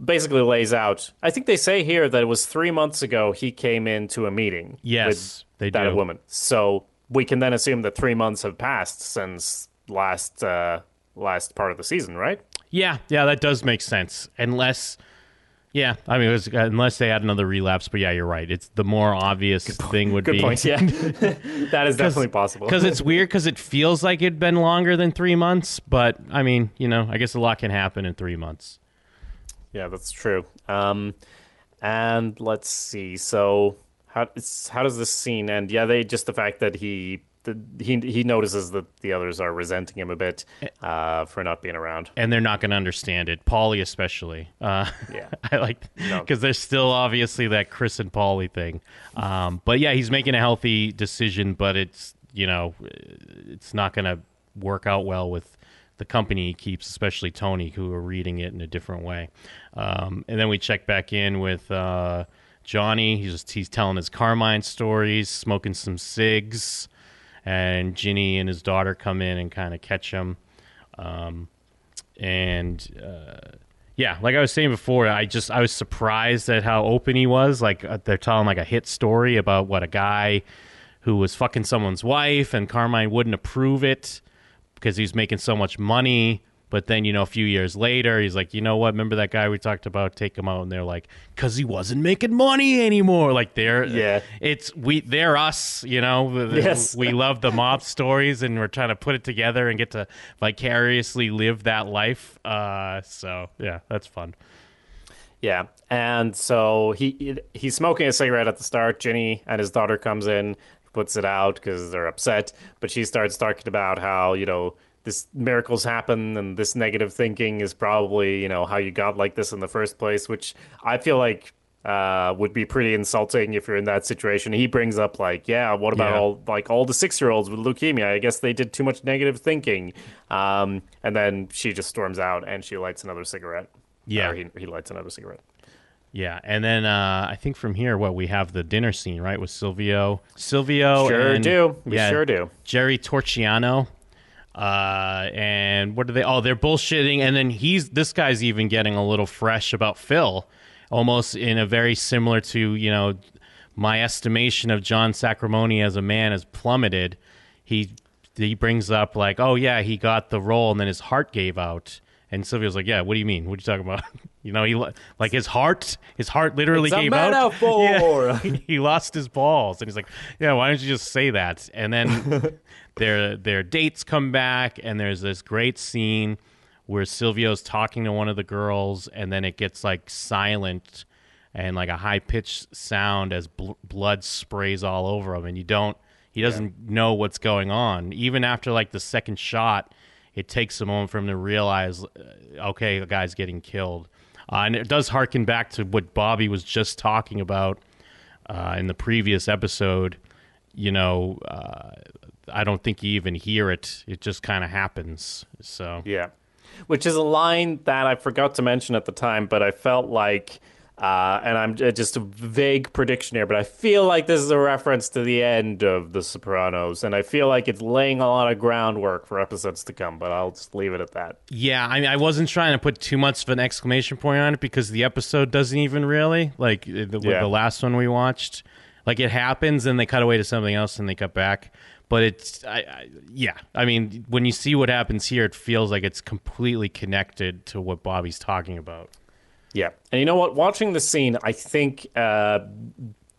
basically lays out. I think they say here that it was three months ago he came into a meeting. Yes, with they that do. woman. So we can then assume that three months have passed since last uh, last part of the season, right? Yeah, yeah, that does make sense. Unless, yeah, I mean, it was, unless they had another relapse. But yeah, you're right. It's the more obvious thing would Good be point. Yeah, that is definitely possible. because it's weird because it feels like it'd been longer than three months. But I mean, you know, I guess a lot can happen in three months. Yeah, that's true. Um, and let's see. So how it's, how does this scene end? Yeah, they just the fact that he the, he he notices that the others are resenting him a bit uh, for not being around. and they're not going to understand it. Paulie especially. Uh, Yeah. I like No. because there's still obviously that Chris and Paulie thing. Um, but yeah, he's making a healthy decision, but it's you know it's not going to work out well with the company keeps, especially Tony, who are reading it in a different way. Um, and then we check back in with. Uh, Johnny, he's just he's telling his Carmine stories, smoking some cigs, and Ginny and his daughter come in and kind of catch him and uh, yeah, like I was saying before, I just I was surprised at how open he was. Like uh, they're telling like a hit story about what a guy who was fucking someone's wife, and Carmine wouldn't approve it because he was making so much money. But then you know, a few years later, he's like, you know what? Remember that guy we talked about? Take him out, and they're like, because he wasn't making money anymore. Like they're Yeah. it's we they're us, you know. Yes. we love the mob stories, and we're trying to put it together and get to vicariously live that life. Uh, so yeah, that's fun. Yeah, and so he he's smoking a cigarette at the start. Ginny and his daughter comes in, puts it out because they're upset. But she starts talking about how you know this miracles happen and this negative thinking is probably you know how you got like this in the first place, which I feel like uh, would be pretty insulting if you're in that situation. He brings up like, yeah, what about Yeah. all like all the six year olds with leukemia? I guess they did too much negative thinking. Um, and then she just storms out and she lights another cigarette. Yeah. Or he, he lights another cigarette. Yeah, and then uh, I think from here, what we have the dinner scene, right, with Silvio, Silvio, Sure and- do. We yeah, sure do. Jerry Torchiano, uh, and what are they? Oh, they're bullshitting, and then he's this guy's even getting a little fresh about Phil, almost in a very similar to you know my estimation of John Sacrimoni as a man has plummeted. He he brings up like, oh yeah, he got the role, and then his heart gave out. And Silvio's like, "Yeah, what do you mean? What are you talking about? you know, he like his heart, his heart literally It's gave out. Yeah. he lost his balls, and he's like, "Yeah, why don't you just say that?" And then their their dates come back, and there's this great scene where Silvio's talking to one of the girls, and then it gets like silent and like a high pitched sound as bl- blood sprays all over him, and you don't. He doesn't know what's going on. Even after like the second shot, it takes a moment for him to realize, uh, okay, the guy's getting killed. Uh, and it does harken back to what Bobby was just talking about uh, in the previous episode. You know, uh, I don't think you even hear it; it just kind of happens. So Yeah. Which is a line that I forgot to mention at the time, but I felt like, uh, and I'm just a vague prediction here, but I feel like this is a reference to the end of The Sopranos, and I feel like it's laying a lot of groundwork for episodes to come, but I'll just leave it at that. Yeah, I mean, I wasn't trying to put too much of an exclamation point on it because the episode doesn't even really like the, Yeah. the last one we watched. Like it happens, and they cut away to something else, and they cut back. But it's, I, I, yeah. I mean, when you see what happens here, it feels like it's completely connected to what Bobby's talking about. Yeah. And you know what? Watching the scene, I think uh,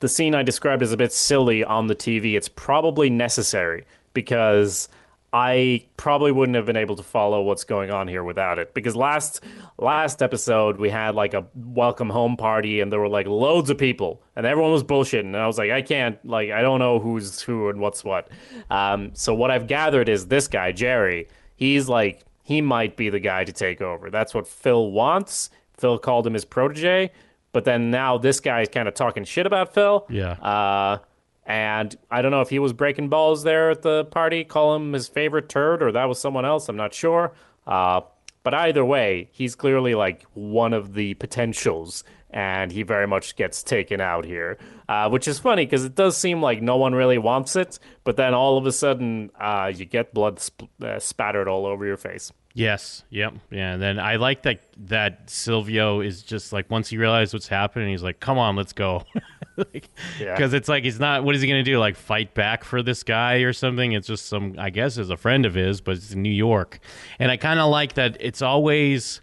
the scene I described as a bit silly on the TV, it's probably necessary because I probably wouldn't have been able to follow what's going on here without it. Because last last episode we had like a welcome home party and there were like loads of people and everyone was bullshitting and I was like I can't like I don't know who's who and what's what. Um, so what I've gathered is this guy Jerry, he's like he might be the guy to take over. That's what Phil wants. Phil called him his protege, but then now this guy is kind of talking shit about Phil. Yeah. Uh, and I don't know if he was breaking balls there at the party, call him his favorite turd, or that was someone else. I'm not sure. Uh, but either way, he's clearly like one of the potentials, and he very much gets taken out here, uh, which is funny because it does seem like no one really wants it, but then all of a sudden, uh, you get blood sp- uh, spattered all over your face. Yes. Yep. Yeah. And then I like that that Silvio is just like once he realizes what's happening, he's like, "Come on, let's go," because Yeah. it's like he's not. What is he gonna do? Like fight back for this guy or something? It's just some. I guess is a friend of his, but it's in New York, and I kind of like that. It's always.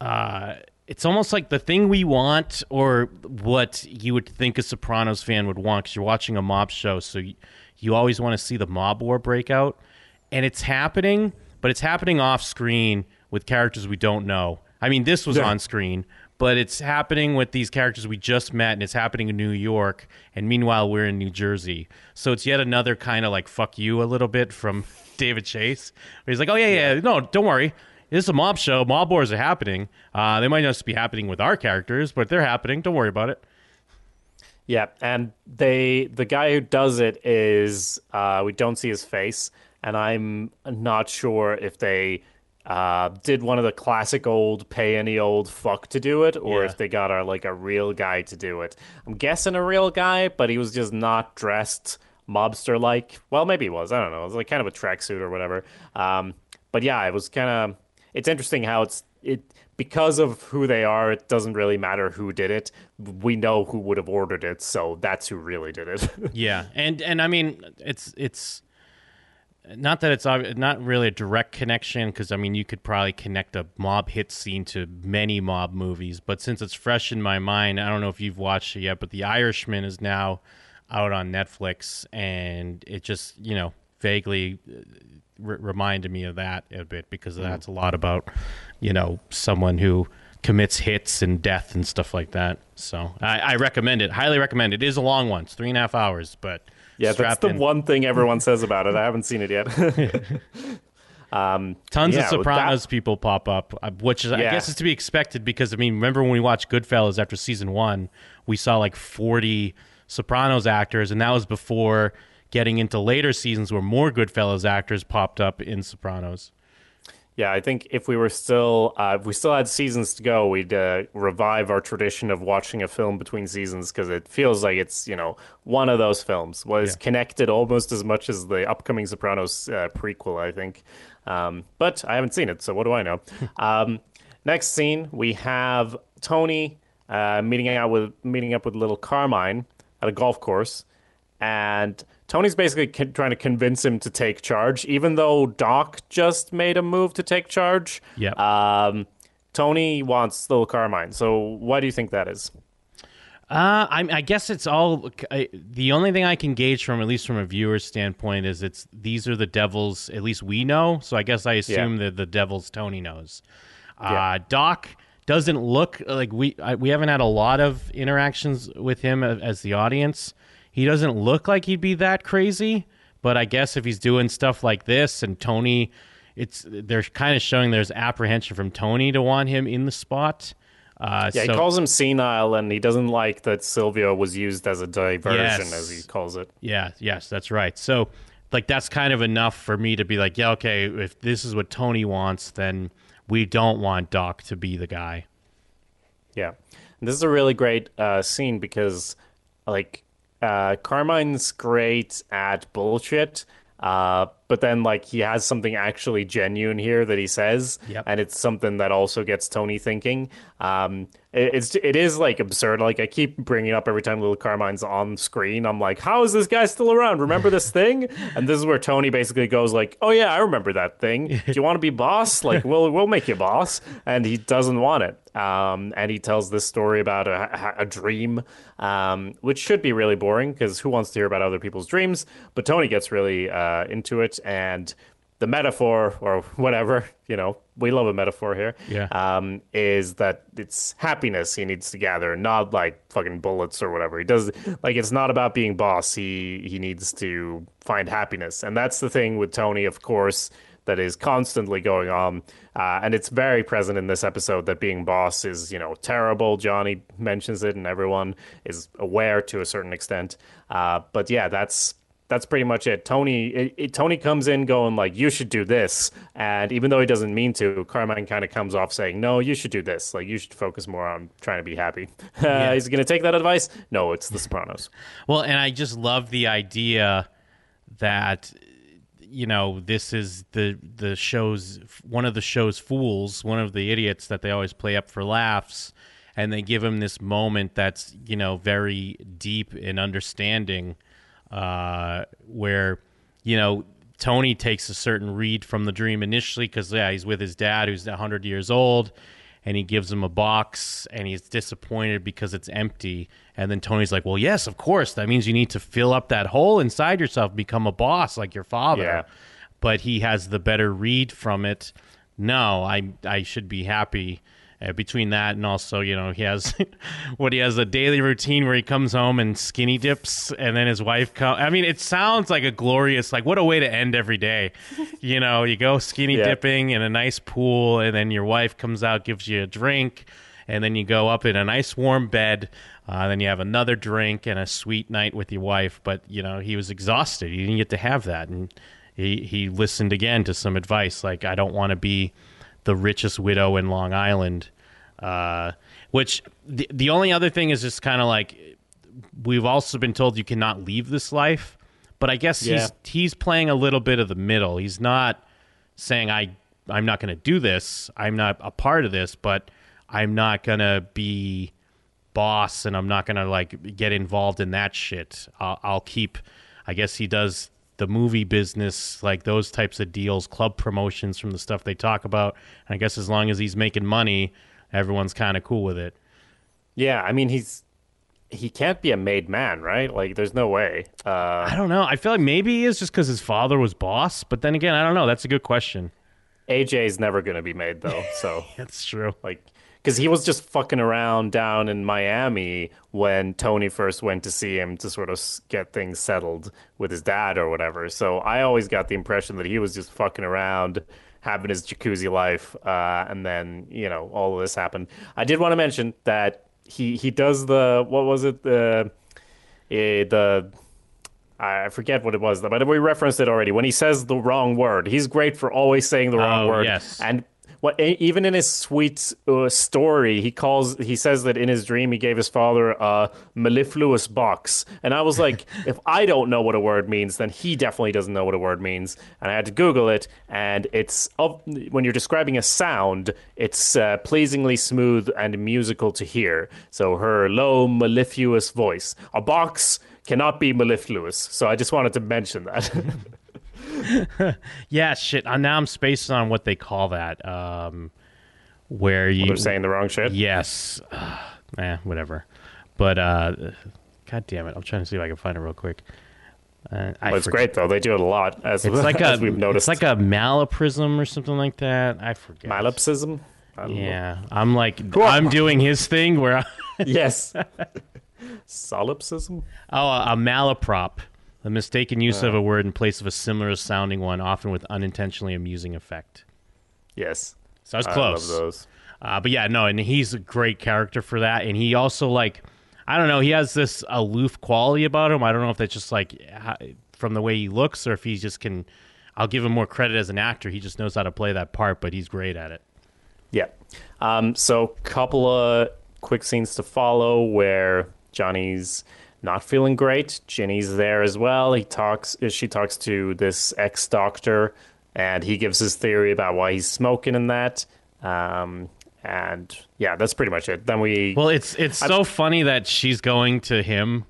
Uh, it's almost like the thing we want, or what you would think a Sopranos fan would want, because you're watching a mob show, so you, you always want to see the mob war break out, and it's happening, but it's happening off screen with characters we don't know. I mean, this was Yeah. on screen, but it's happening with these characters we just met, and it's happening in New York, and meanwhile we're in New Jersey. So it's yet another kind of like fuck you a little bit from David Chase. Where he's like, oh yeah, yeah, no, don't worry. This is a mob show. Mob wars are happening. Uh, they might not just be happening with our characters, but they're happening. Don't worry about it. Yeah, and they the guy who does it is uh, we don't see his face, and I'm not sure if they uh, did one of the classic old pay any old fuck to do it, or Yeah. if they got a like a real guy to do it. I'm guessing a real guy, but he was just not dressed mobster like. Well, maybe he was. I don't know. It was like kind of a tracksuit or whatever. Um, but yeah, it was kind of. It's interesting how it's it because of who they are. It doesn't really matter who did it. We know who would have ordered it, so that's who really did it. Yeah, and and I mean, it's it's not that it's not really a direct connection because I mean, you could probably connect a mob hit scene to many mob movies, but since it's fresh in my mind, I don't know if you've watched it yet, but The Irishman is now out on Netflix, and it just you know vaguely uh, re- reminded me of that a bit because that's a lot about you know someone who commits hits and death and stuff like that. So I, I recommend it, highly recommend it. It is a long one, it's three and a half hours, but yeah, that's the in. one thing everyone says about it. I haven't seen it yet. Tons Yeah, of with that- Sopranos people pop up, uh, which is, I guess is to be expected because I mean, remember when we watched Goodfellas after season one, we saw like forty Sopranos actors, and that was before getting into later seasons where more Goodfellas actors popped up in Sopranos. Yeah, I think if we were still, uh, if we still had seasons to go, we'd uh, revive our tradition of watching a film between seasons because it feels like it's you know one of those films was Yeah. connected almost as much as the upcoming Sopranos uh, prequel, I think. Um, but I haven't seen it, so what do I know? um, next scene, we have Tony uh, meeting out with meeting up with little Carmine at a golf course, and Tony's basically trying to convince him to take charge, even though Doc just made a move to take charge. Yeah. Um, Tony wants little Carmine. So why do you think that is? Uh, I, I guess it's all I, the only thing I can gauge from, at least from a viewer's standpoint, is it's these are the devils. At least we know. So I guess I assume that the devils Tony knows. Yeah. Uh, Doc doesn't look like we I, we haven't had a lot of interactions with him as the audience. He doesn't look like he'd be that crazy. But I guess if he's doing stuff like this and Tony, it's they're kind of showing there's apprehension from Tony to want him in the spot. Uh, Yeah, so, he calls him senile, and he doesn't like that Silvio was used as a diversion, Yes. as he calls it. Yeah, yes, that's right. So, like, that's kind of enough for me to be like, yeah, okay, if this is what Tony wants, then we don't want Doc to be the guy. Yeah, and this is a really great uh, scene because, like, uh, Carmine's great at bullshit, uh, but then like he has something actually genuine here that he says, Yep. and it's something that also gets Tony thinking. Um, it, it's it is like absurd. Like I keep bringing up every time little Carmine's on screen. I'm like, how is this guy still around? Remember this thing? and this is where Tony basically goes like, oh yeah, I remember that thing. Do you want to be boss? Like, we'll we'll make you boss. And he doesn't want it. Um, and he tells this story about a, a dream, um, which should be really boring because who wants to hear about other people's dreams? But Tony gets really uh, into it, and the metaphor or whatever, you know, we love a metaphor here. Yeah. Um, is that it's happiness he needs to gather, not like fucking bullets or whatever. He does like it's not about being boss. He he needs to find happiness, and that's the thing with Tony. Of course, that is constantly going on. Uh, and it's very present in this episode that being boss is, you know, terrible. Johnny mentions it, and everyone is aware to a certain extent. Uh, but yeah, that's that's pretty much it. Tony it, it, Tony comes in going like, "You should do this," and even though he doesn't mean to, Carmine kind of comes off saying, "No, you should do this. Like, you should focus more on trying to be happy." Uh, Is he going to take that advice? No, it's The Sopranos. Well, and I just love the idea that you know this is the the show's one of the show's fools, one of the idiots that they always play up for laughs, and they give him this moment that's you know very deep in understanding, uh, where you know Tony takes a certain read from the dream initially because yeah he's with his dad who's hundred years old, and he gives him a box and he's disappointed because it's empty. And then Tony's like, "Well, yes, of course. That means you need to fill up that hole inside yourself, become a boss like your father." Yeah. But he has the better read from it. No, I I should be happy. Uh, between that and also, you know, he has what he has a daily routine where he comes home and skinny dips, and then his wife comes. I mean, it sounds like a glorious, like what a way to end every day. you know, you go skinny Yeah. dipping in a nice pool, and then your wife comes out, gives you a drink, and then you go up in a nice warm bed. Uh, then you have another drink and a sweet night with your wife. But you know, he was exhausted. He didn't get to have that, and he he listened again to some advice, like I don't want to be the richest widow in Long Island. Uh, which the the only other thing is just kind of like we've also been told you cannot leave this life, but I guess Yeah. he's he's playing a little bit of the middle. He's not saying I I'm not going to do this. I'm not a part of this, but I'm not going to be boss and I'm not going to like get involved in that shit. I'll, I'll keep I guess he does the movie business, like those types of deals, club promotions from the stuff they talk about. And I guess as long as he's making money, everyone's kind of cool with it. Yeah, I mean he's he can't be a made man, right? Like, there's no way. Uh, I don't know. I feel like maybe he is just because his father was boss. But then again, I don't know. That's a good question. AJ's never going to be made though, so That's true. like because he was just fucking around down in Miami when Tony first went to see him to sort of get things settled with his dad or whatever. So I always got the impression that he was just fucking around, having his jacuzzi life, uh, and then you know all of this happened. I did want to mention that he he does the what was it the eh, the I forget what it was, but we referenced it already. When he says the wrong word, he's great for always saying the wrong Oh, word. yes. And what even in his sweet uh, story, he calls he says that in his dream he gave his father a mellifluous box, and I was like, if I don't know what a word means, then he definitely doesn't know what a word means. And I had to Google it, and it's of, when you're describing a sound, it's uh, pleasingly smooth and musical to hear. So her low mellifluous voice, a box cannot be mellifluous. So I just wanted to mention that. Yeah, shit. Uh, now I'm spaced on what they call that. Um, where you They're saying the wrong shit. Yes. Uh, eh, whatever. But uh, god damn it, I'm trying to see if I can find it real quick. Uh, But it's forget- great though. They do it a lot, as, It's like a as we've noticed. It's like a malaprism or something like that. I forget. Malapsism. Don't know. Yeah, I'm like I'm doing his thing where I, Yes. Solipsism? oh a malaprop, the mistaken use of a word in place of a similar sounding one, often with unintentionally amusing effect. Yes. So I was close. I love those. Uh, but yeah, no, and he's a great character for that. And he also like, I don't know, he has this aloof quality about him. I don't know if that's just like from the way he looks, or if he just can. I'll give him more credit as an actor. He just knows how to play that part, but he's great at it. Yeah. Um, so, couple of quick scenes to follow where Johnny's not feeling great. Ginny's there as well. He talks. She talks to this ex doctor, and he gives his theory about why he's smoking and that. Um, and yeah, that's pretty much it. Then we. Well, it's it's so funny that she's going to him,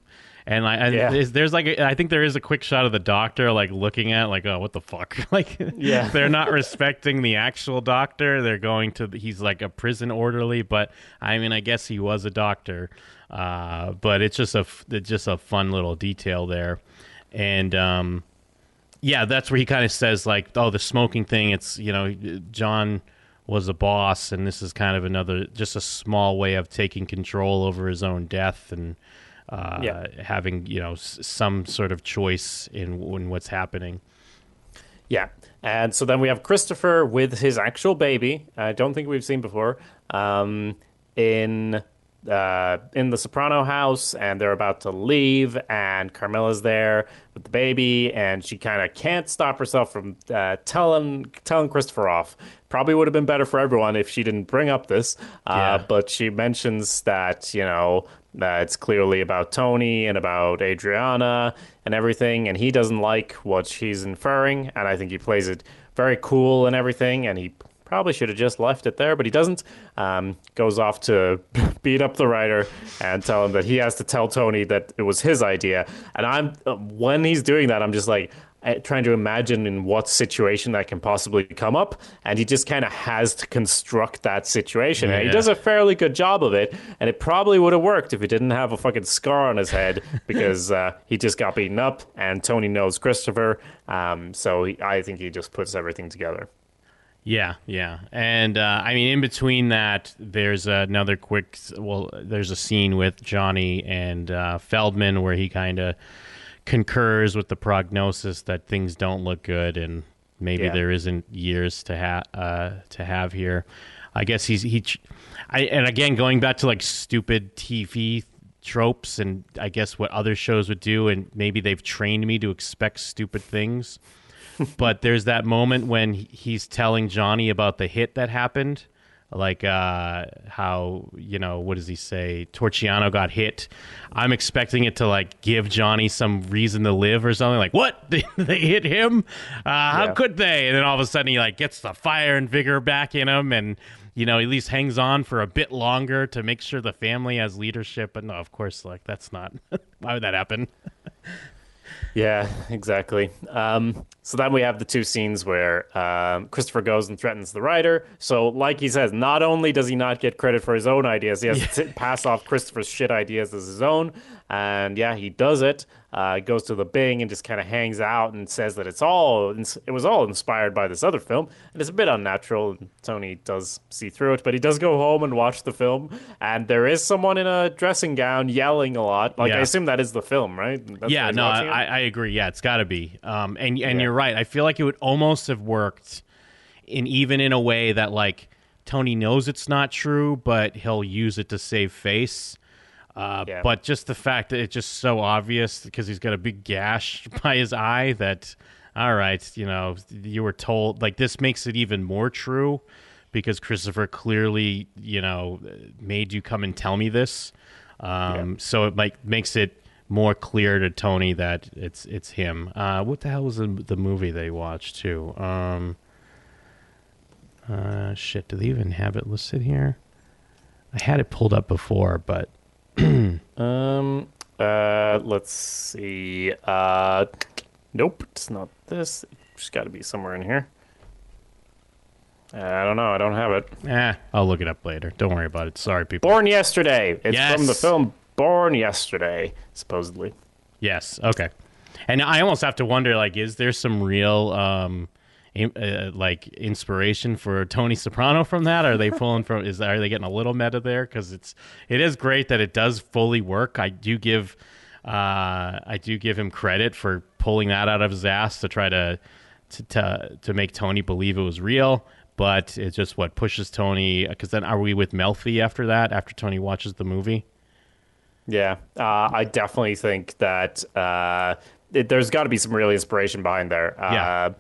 and like, and Yeah. there's, there's like, a, I think there is a quick shot of the doctor like looking at like, oh, what the fuck? like, Yeah. they're not respecting the actual doctor. They're going to, he's like a prison orderly, but I mean, I guess he was a doctor. Uh, but it's just a, it's just a fun little detail there, and um, yeah, that's where he kind of says like, oh, the smoking thing. It's you know, John was a boss, and this is kind of another, just a small way of taking control over his own death and uh, Yeah. having you know s- some sort of choice in in what's happening. Yeah. And so then we have Christopher with his actual baby. I don't think we've seen before. Um, in uh, in the Soprano house, and they're about to leave, and Carmela's there with the baby, and she kind of can't stop herself from uh, telling telling Christopher off. Probably would have been better for everyone if she didn't bring up this, uh, Yeah. but she mentions that you know that it's clearly about Tony and about Adriana and everything, and he doesn't like what she's inferring, and I think he plays it very cool and everything, and he probably should have just left it there, but he doesn't. Um, goes off to beat up the writer and tell him that he has to tell Tony that it was his idea, and I'm uh, when he's doing that, I'm just like uh, trying to imagine in what situation that can possibly come up, and he just kind of has to construct that situation, and he does a fairly good job of it, and it probably would have worked if he didn't have a fucking scar on his head because uh, he just got beaten up, and Tony knows Christopher, um, so he, I think he just puts everything together. Yeah, yeah, and uh, I mean, in between that, there's another quick. Well, there's a scene with Johnny and uh, Feldman where he kind of concurs with the prognosis that things don't look good, and maybe Yeah. there isn't years to have uh, to have here. I guess he's he. ch- I and again going back to like stupid TV tropes, and I guess what other shows would do, and maybe they've trained me to expect stupid things but there's that moment when he's telling Johnny about the hit that happened, like uh, how you know what does he say? Torchiano got hit. I'm expecting it to like give Johnny some reason to live or something. Like what? They, they hit him? Uh, how Yeah. could they? And then all of a sudden he like gets the fire and vigor back in him, and you know at least hangs on for a bit longer to make sure the family has leadership. But no, of course, like that's not. Why would that happen? Yeah, exactly. Um, so then we have the two scenes where um, Christopher goes and threatens the writer. So, like he says, not only does he not get credit for his own ideas, he has to pass off Christopher's shit ideas as his own. And yeah, he does it. Uh, goes to the Bing and just kind of hangs out and says that it's all it was all inspired by this other film, and it's a bit unnatural. And Tony does see through it, but he does go home and watch the film, and there is someone in a dressing gown yelling a lot. Like I assume that is the film, right? That's yeah, no. I, I agree. Yeah, it's got to be. Um, and and Yeah. you're right. I feel like it would almost have worked, in even in a way that like Tony knows it's not true, but he'll use it to save face. Uh, Yeah. But just the fact that it's just so obvious because he's got a big gash by his eye that, all right, you know, you were told like this makes it even more true because Christopher clearly, you know, made you come and tell me this. Um, So it like makes it more clear to Tony that it's it's him. Uh, what the hell was the, the movie they watched too? Um, uh, shit, do they even have it listed here? I had it pulled up before, but Um. Uh. Let's see. Uh. Nope. It's not this. It's got to be somewhere in here. I don't know. I don't have it. eh, I'll look it up later. Don't worry about it. Sorry, people. Born Yesterday. It's from the film Born Yesterday, supposedly. Yes. Okay. And I almost have to wonder, like, is there some real, um, uh, like, inspiration for Tony Soprano from that? Are they pulling from? Is are they getting a little meta there? Because it's it is great that it does fully work. I do give, uh, I do give him credit for pulling that out of his ass to try to to to, to make Tony believe it was real. But it's just what pushes Tony. Because then, are we with Melfi after that? After Tony watches the movie? Yeah. Uh, I definitely think that uh, it, there's got to be some real inspiration behind there. Uh, Yeah.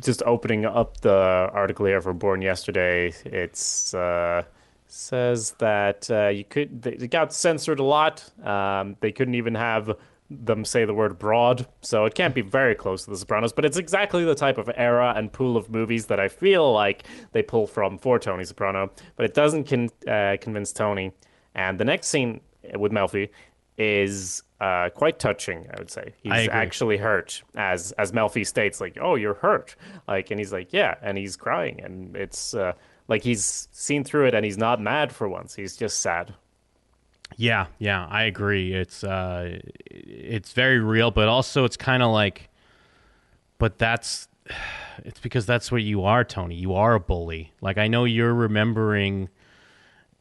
Just opening up the article here for Born Yesterday, it's uh, says that uh, you could they, got censored a lot. Um, they couldn't even have them say the word broad, so it can't be very close to The Sopranos. But it's exactly the type of era and pool of movies that I feel like they pull from for Tony Soprano. But it doesn't con- uh, convince Tony. And the next scene with Melfi is uh, quite touching. I would say he's actually hurt, as as Melfi states, like, "Oh, you're hurt," like, and he's like, "Yeah," and he's crying, and it's uh, like he's seen through it, and he's not mad for once. He's just sad. Yeah, yeah, I agree. It's uh it's very real, but also it's kind of like but that's it's because that's what you are, Tony. You are a bully. Like I know you're remembering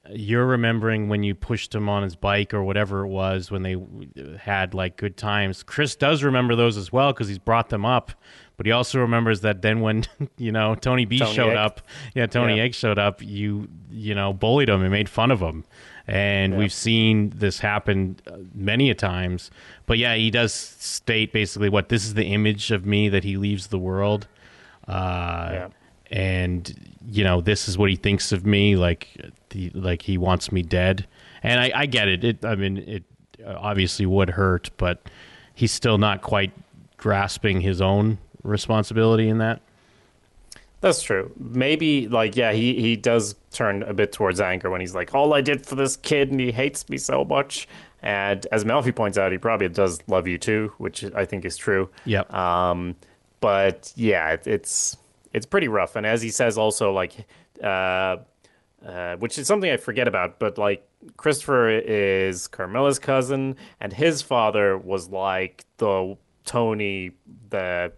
you're remembering when you pushed him on his bike or whatever it was when they had like good times. Chris does remember those as well because he's brought them up. But he also remembers that then when you know Tony B Tony showed Egg. up, yeah, Tony Yeah. Egg showed up. You you know bullied him and made fun of him, and we've seen this happen uh, many a times. But yeah, he does state basically what this is the image of me that he leaves the world. Uh, Yeah. and you know this is what he thinks of me like the, like he wants me dead and I, I get it it i mean it obviously would hurt but he's still not quite grasping his own responsibility in that That's true. Maybe like yeah, he he does turn a bit towards anger when he's like, all I did for this kid, and he hates me so much. And as Melfi points out, he probably does love you too, which I think is true. Yeah. Um, but yeah, it, it's it's pretty rough. And as he says, also like, uh, uh, which is something I forget about, but like Christopher is Carmela's cousin, and his father was like the Tony, the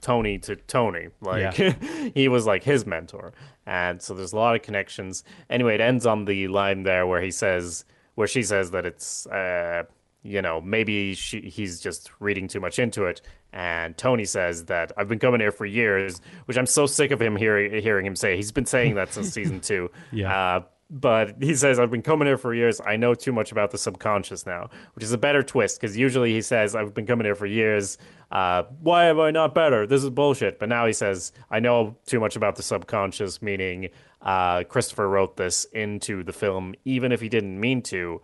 Tony to Tony. Like he was like his mentor, and so there's a lot of connections. Anyway, it ends on the line there where he says, where she says that it's. Uh, you know, maybe she, he's just reading too much into it. And Tony says that I've been coming here for years, which I'm so sick of him hearing hearing him say. He's been saying that since season two. Yeah. Uh, but he says I've been coming here for years. I know too much about the subconscious now, which is a better twist because usually he says I've been coming here for years. Uh, why am I not better? This is bullshit. But now he says I know too much about the subconscious, meaning uh, Christopher wrote this into the film, even if he didn't mean to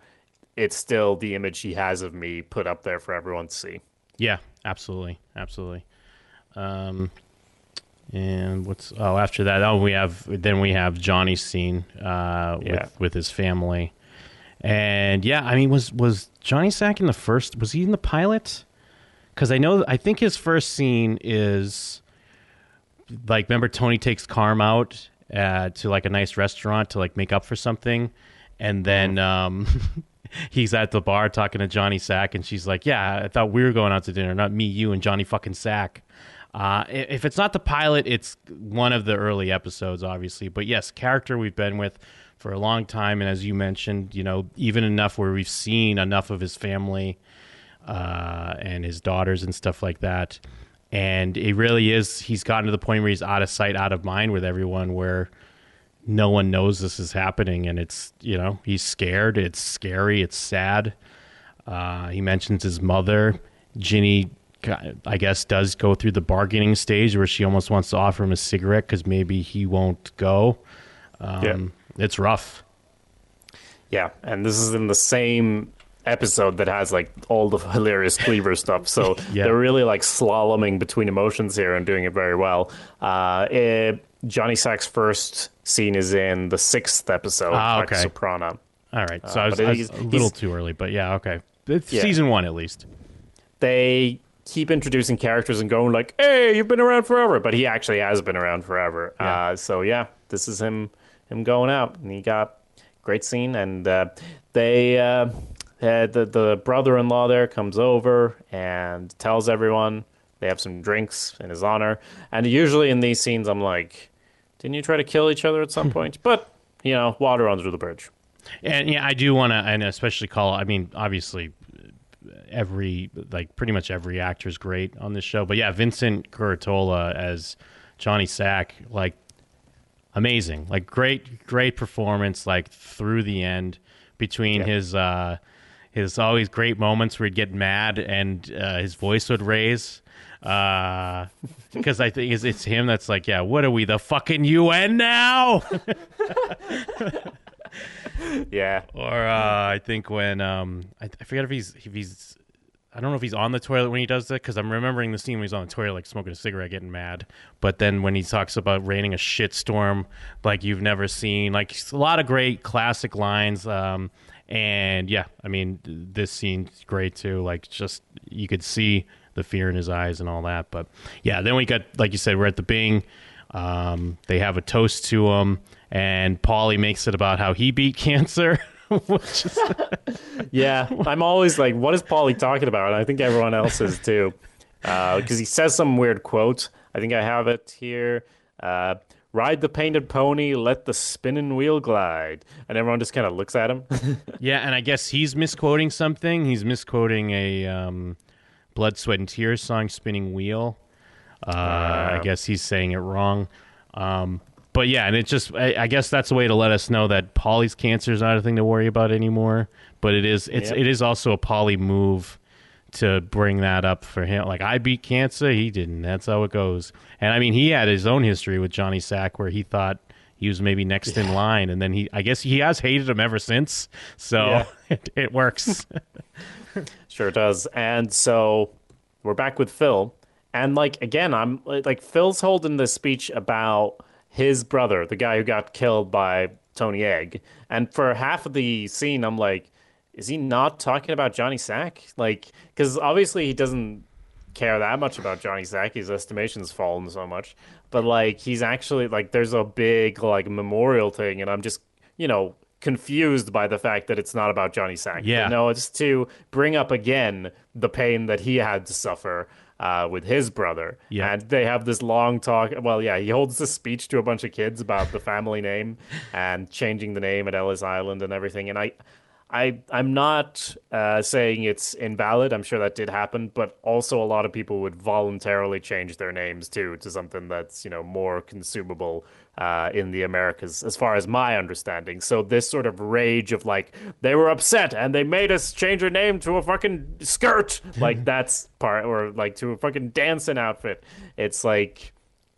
it's still the image he has of me put up there for everyone to see. yeah absolutely absolutely. Um and what's oh after that oh we have then we have johnny's scene uh Yeah. with with his family. And yeah i mean was was johnny sack in the first was he in the pilot? Because i know i think his first scene is like remember tony takes carm out uh, to like a nice restaurant to like make up for something? And then um he's at the bar talking to johnny sack and she's like yeah i thought we were going out to dinner not me you and johnny fucking sack uh, if it's not the pilot it's one of the early episodes obviously but yes character we've been with for a long time and as you mentioned you know even enough where we've seen enough of his family uh, and his daughters and stuff like that. And it really is, he's gotten to the point where he's out of sight, out of mind with everyone, where no one knows this is happening. And it's, you know, he's scared. It's scary. It's sad. Uh, he mentions his mother. Ginny, I guess, does go through the bargaining stage where she almost wants to offer him a cigarette because maybe he won't go. Um, It's rough. Yeah, and this is in the same episode that has like all the hilarious Cleaver stuff. So Yeah. they're really like slaloming between emotions here and doing it very well. Uh, it, Johnny Sack's first scene is in the sixth episode, Ah, okay. Soprana. All right. So I was, I was a little too early, but yeah, okay. It's Yeah. season one at least. they keep introducing characters and going like, "Hey, you've been around forever," but he actually has been around forever. Yeah. Uh, so yeah, this is him him going out, and he got great scene. And uh, they uh, uh, the the brother in law there comes over and tells everyone they have some drinks in his honor. And usually in these scenes, I'm like, "Didn't you try to kill each other at some point?" But you know, water under the bridge. And yeah, I do want to, and especially call. I mean, obviously, every like pretty much every actor is great on this show. But yeah, Vincent Curatola as Johnny Sack, like amazing, like great, great performance, like through the end between Yeah. his uh his always great moments where he'd get mad and uh, his voice would raise. Uh, because I think it's, it's him that's like, yeah, what are we, the fucking UN now? Yeah, Or uh, I think when um, I, I forget if he's if he's I don't know if he's on the toilet when he does that because I'm remembering the scene when he's on the toilet like smoking a cigarette, getting mad. But then when he talks about raining a shitstorm like you've never seen, like a lot of great classic lines. Um, and yeah, I mean this scene's great too. Like just you could see the fear in his eyes and all that. But yeah, then we got like you said, we're at the Bing. Um, they have a toast to him, and Paulie makes it about how he beat cancer. Is, Yeah, I'm always like, what is Paulie talking about? And I think everyone else is too. Because he says some weird quote. I think I have it here. Uh, ride the painted pony, let the spinning wheel glide. And everyone just kind of looks at him. Yeah, and I guess he's misquoting something. He's misquoting a um, Blood, Sweat, and Tears song, Spinning Wheel. Uh, I guess he's saying it wrong. Um, but yeah, and it's just, I, I guess that's a way to let us know that Paulie's cancer is not a thing to worry about anymore. But it is, it's, Yep. it is also a Polly move to bring that up for him. Like, I beat cancer, he didn't. That's how it goes. And I mean, he had his own history with Johnny Sack where he thought he was maybe next in line. And then he, I guess he has hated him ever since. So Yeah. it, it works. Sure does. And so we're back with Phil. And like again, I'm like Phil's holding this speech about his brother, the guy who got killed by Tony Egg. And for half of the scene, I'm like, is he not talking about Johnny Sack? Like, because obviously he doesn't care that much about Johnny Sack. His estimation's fallen so much. But like he's actually like there's a big like memorial thing and I'm just, you know, confused by the fact that it's not about Johnny Sack. Yeah. But no, it's to bring up again the pain that he had to suffer uh, with his brother. Yeah. And they have this long talk. Well, yeah, he holds this speech to a bunch of kids about the family name and changing the name at Ellis Island and everything. And I, I, I'm not uh, saying it's invalid. I'm sure that did happen, but also a lot of people would voluntarily change their names too to something that's you know more consumable uh, in the Americas, as far as my understanding. So this sort of rage of like they were upset and they made us change our name to a fucking skirt, like that's part, or like to a fucking dancing outfit. It's like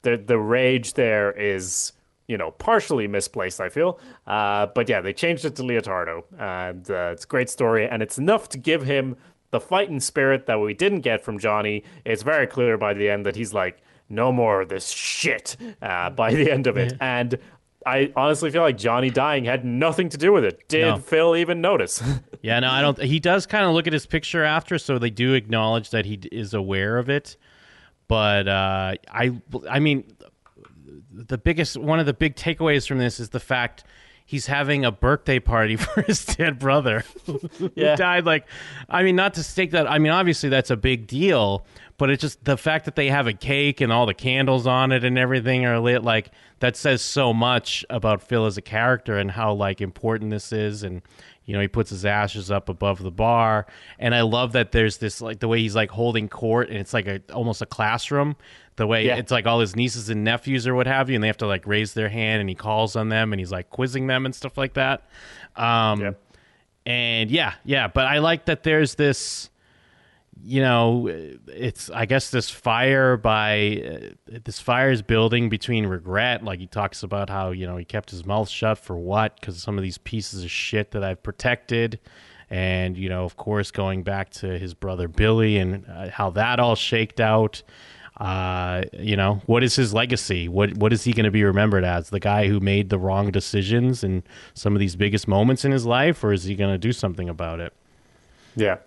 the the rage there is you know partially misplaced i feel uh, but yeah they changed it to leotardo and uh, it's a great story and it's enough to give him the fighting spirit that we didn't get from johnny it's very clear by the end that he's like no more of this shit uh, by the end of it and I honestly feel like Johnny dying had nothing to do with it. Did No. Phil even notice? Yeah, no, I don't. He does kind of look at his picture after, so they do acknowledge that he is aware of it. But uh, I, I mean, the biggest one of the big takeaways from this is the fact he's having a birthday party for his dead brother who Yeah. died. Like, I mean, not to stake that. I mean, obviously that's a big deal, but it's just the fact that they have a cake and all the candles on it and everything are lit. Like that says so much about Phil as a character and how like important this is. And you know, he puts his ashes up above the bar, and I love that there's this like the way he's like holding court, and it's like a almost a classroom. The way Yeah. it's like all his nieces and nephews or what have you, and they have to like raise their hand, and he calls on them, and he's like quizzing them and stuff like that. Um, Yeah. and yeah, yeah, but I like that there's this, you know, it's I guess this fire by uh, this fire is building between regret. Like he talks about how you know he kept his mouth shut for what because some of these pieces of shit that I've protected, and you know, of course, going back to his brother Billy and uh, how that all shaked out. Uh, you know, what is his legacy? What what is he going to be remembered as? The guy who made the wrong decisions in some of these biggest moments in his life, or is he going to do something about it? Yeah,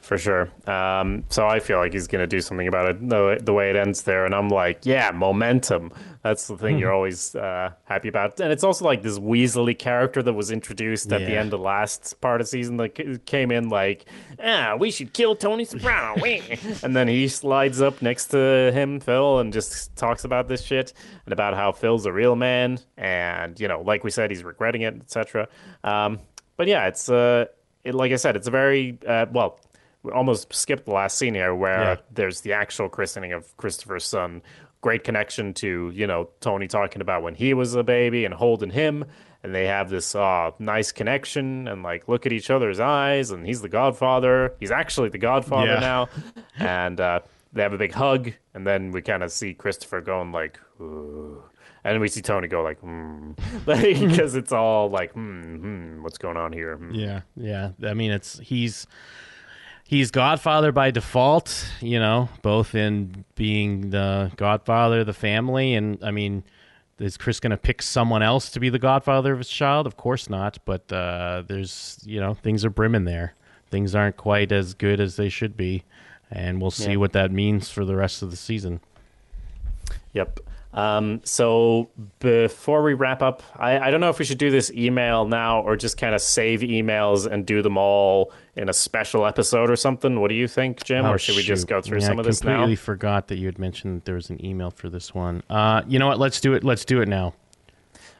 for sure. Um, so I feel like he's going to do something about it the, the way it ends there. And I'm like, yeah, momentum. That's the thing you're always uh, happy about. And it's also like this Weasley character that was introduced at the end of last part of season that came in like, ah, we should kill Tony Soprano. and then he slides up next to him, Phil, and just talks about this shit and about how Phil's a real man. And, you know, like we said, he's regretting it, etc. Um, but yeah, it's uh, it, like I said, it's a very uh, well. We almost skipped the last scene here, where Yeah. there's the actual christening of Christopher's son. Great connection to you know Tony talking about when he was a baby and holding him, and they have this uh, nice connection and like look at each other's eyes, and he's the Godfather. He's actually the Godfather Yeah. now, and uh, they have a big hug, and then we kind of see Christopher going like. Ooh. And we see Tony go like, hmm, because it's all like, hmm, hmm, what's going on here? Hmm. Yeah, yeah. I mean, it's he's he's Godfather by default. You know, both in being the Godfather of the family, and I mean, is Chris going to pick someone else to be the Godfather of his child? Of course not. But uh, there's you know things are brimming there. Things aren't quite as good as they should be, and we'll see Yeah. what that means for the rest of the season. Yep. Um, so before we wrap up, I, I don't know if we should do this email now or just kind of save emails and do them all in a special episode or something. What do you think, Jim? Oh, or should we just go through Yeah, some of this now? I completely forgot that you had mentioned that there was an email for this one. Uh, you know what? Let's do it. Let's do it now.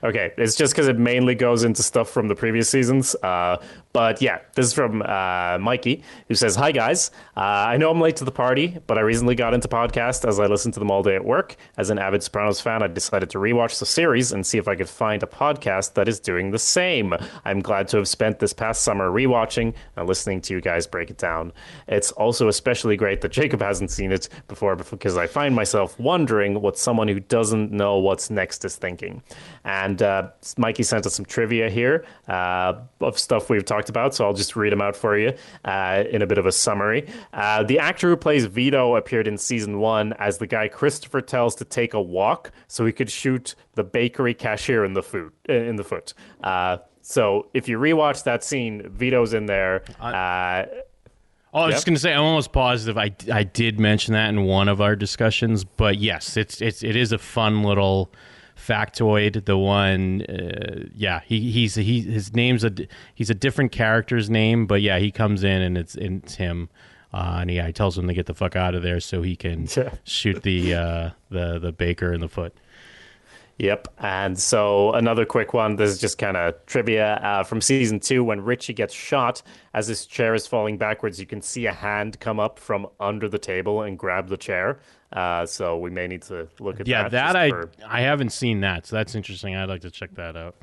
Okay, it's just because it mainly goes into stuff from the previous seasons. Uh, but yeah, this is from uh, Mikey, who says, Hi guys. Uh, I know I'm late to the party, but I recently got into podcast as I listened to them all day at work. As an avid Sopranos fan, I decided to rewatch the series and see if I could find a podcast that is doing the same. I'm glad to have spent this past summer rewatching and listening to you guys break it down. It's also especially great that Jacob hasn't seen it before because I find myself wondering what someone who doesn't know what's next is thinking. And uh, Mikey sent us some trivia here uh, of stuff we've talked about, so I'll just read them out for you uh, in a bit of a summary. Uh, the actor who plays Vito appeared in season one as the guy Christopher tells to take a walk so he could shoot the bakery cashier in the foot. In the foot. Uh, so if you rewatch that scene, Vito's in there. Uh, Oh, I was Yep. just going to say, I'm almost positive I, I did mention that in one of our discussions, but yes, it's it's it is a fun little factoid. The one, uh, yeah, he he's he his name's a he's a different character's name, but yeah, he comes in and it's it's him, uh, and yeah, he tells him to get the fuck out of there so he can Yeah. shoot the uh, the the baker in the foot. Yep. And so another quick one. This is just kind of trivia uh, from season two. When Richie gets shot, as his chair is falling backwards, you can see a hand come up from under the table and grab the chair. Uh, so we may need to look at Yeah, that. that I for- I haven't seen that, so that's interesting. I'd like to check that out.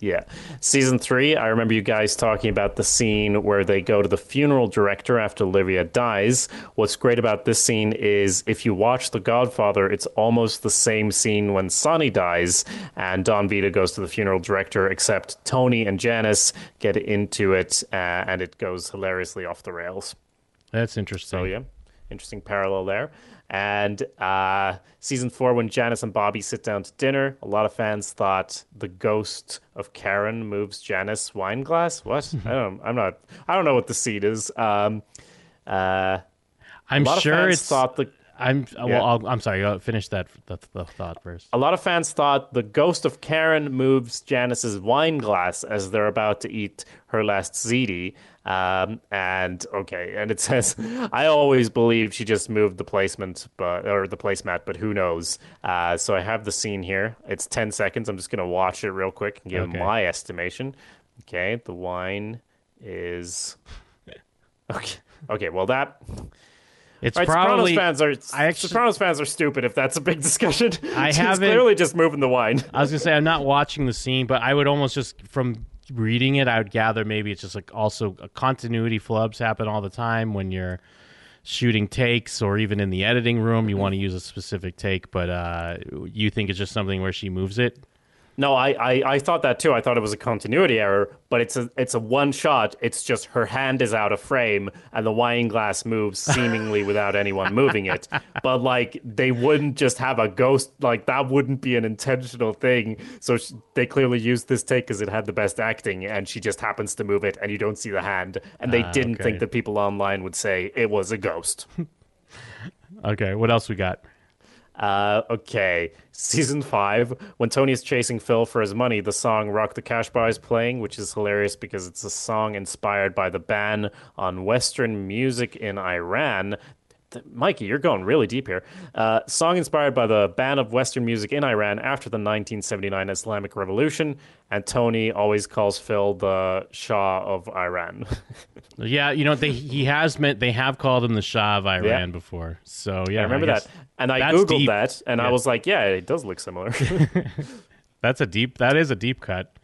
Yeah. Season three, I remember you guys talking about the scene where they go to the funeral director after Olivia dies. What's great about this scene is if you watch The Godfather, it's almost the same scene when Sonny dies and Don Vito goes to the funeral director, except Tony and Janice get into it uh, and it goes hilariously off the rails. That's interesting. So yeah, interesting parallel there. And uh, season four, when Janice and Bobby sit down to dinner, a lot of fans thought the ghost of Karen moves Janice wine glass. What? I don't. I'm not. I don't know what the seed is. Um, uh, I'm sure it's. thought the I'm well. Yeah. I'll, I'm sorry. I'll finish that the, the thought first. A lot of fans thought the ghost of Karen moves Janice's wine glass as they're about to eat her last ziti. Um, and okay, and it says, I always believed she just moved the placement, but or the placemat, but who knows? Uh, so I have the scene here. It's ten seconds. I'm just gonna watch it real quick and give Okay. my estimation. Okay, the wine is okay. Okay, well that It's Right, probably. Sopranos fans are I actually- Sopranos fans are stupid if that's a big discussion. I haven't- clearly just moving the wine. I was gonna say I'm not watching the scene, but I would almost just from reading it, I would gather maybe it's just like also a continuity flubs happen all the time when you're shooting takes or even in the editing room you want to use a specific take, but uh, you think it's just something where she moves it. No, I, I, I thought that too. I thought it was a continuity error, but it's a it's a one shot. It's just her hand is out of frame and the wine glass moves seemingly without anyone moving it. But like they wouldn't just have a ghost like that wouldn't be an intentional thing. So sh they clearly used this take because it had the best acting, and she just happens to move it, and you don't see the hand. And they Ah, didn't okay. think that people online would say it was a ghost. Okay, what else we got? Uh, okay, season five. When Tony is chasing Phil for his money, the song "Rock the Casbah" is playing, which is hilarious because it's a song inspired by the ban on Western music in Iran. Mikey, you're going really deep here. Uh, song inspired by the ban of Western music in Iran after the 1979 Islamic Revolution, and Tony always calls Phil the Shah of Iran. Yeah, you know they he has meant they have called him the Shah of Iran Yeah. before. So yeah, I remember guess that, and I googled deep. that, and I was like, "Yeah, it does look similar." That's a deep. That is a deep cut.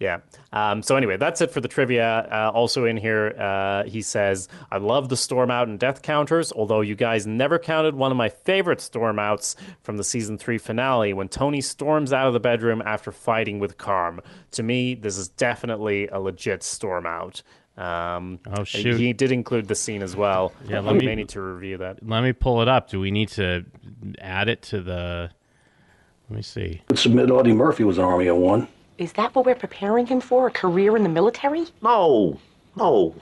Yeah. Um, so anyway, that's it for the trivia. Uh, also in here, uh, he says, "I love the storm out and death counters. Although you guys never counted one of my favorite storm outs from the season three finale when Tony storms out of the bedroom after fighting with Carm. To me, this is definitely a legit storm out." Um, Oh, shoot. He did include the scene as well. Yeah, we let me- may need to review that. Let me pull it up. Do we need to add it to the? Let me see. Would submit Audie Murphy was an Army of One. Is that what we're preparing him for? A career in the military? No, no.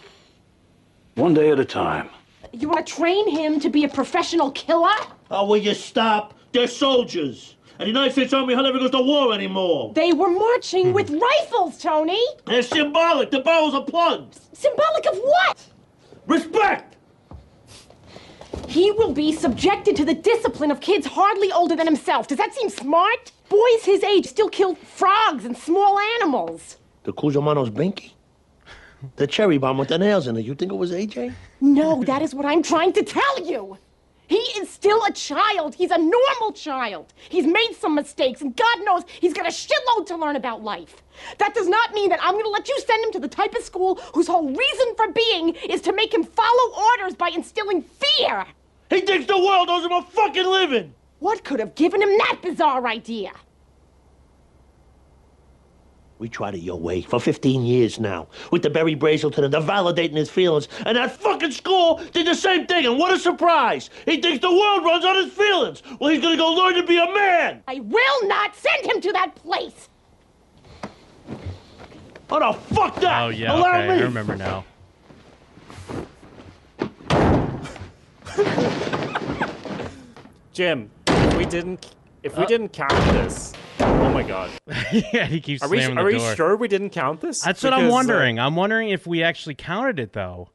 One day at a time. You want to train him to be a professional killer? Oh, will you stop? They're soldiers. And the United States Army hardly ever goes to war anymore. They were marching with hmm. rifles, Tony! They're symbolic. The barrels are plugged. Symbolic of what? Respect! He will be subjected to the discipline of kids hardly older than himself. Does that seem smart? Boys his age still kill frogs and small animals. The Cusamanos Binky? The cherry bomb with the nails in it. You think it was AJ? No, that is what I'm trying to tell you. He is still a child. He's a normal child. He's made some mistakes, and God knows he's got a shitload to learn about life. That does not mean that I'm going to let you send him to the type of school whose whole reason for being is to make him follow orders by instilling fear. He thinks the world owes him a fucking living. What could have given him that bizarre idea? We tried it your way for 15 years now. With the Berry Brazelton and the validating his feelings. And that fucking school did the same thing. And what a surprise. He thinks the world runs on his feelings. Well, he's gonna go learn to be a man. I will not send him to that place. Oh, no, fuck that. Oh yeah, Allow okay, me. I remember now. Jim, if we didn't, if we didn't count this, oh my god, yeah, he keeps are we are we sure we didn't count this? That's what I'm Because, uh, wondering. I'm wondering if we actually counted it though.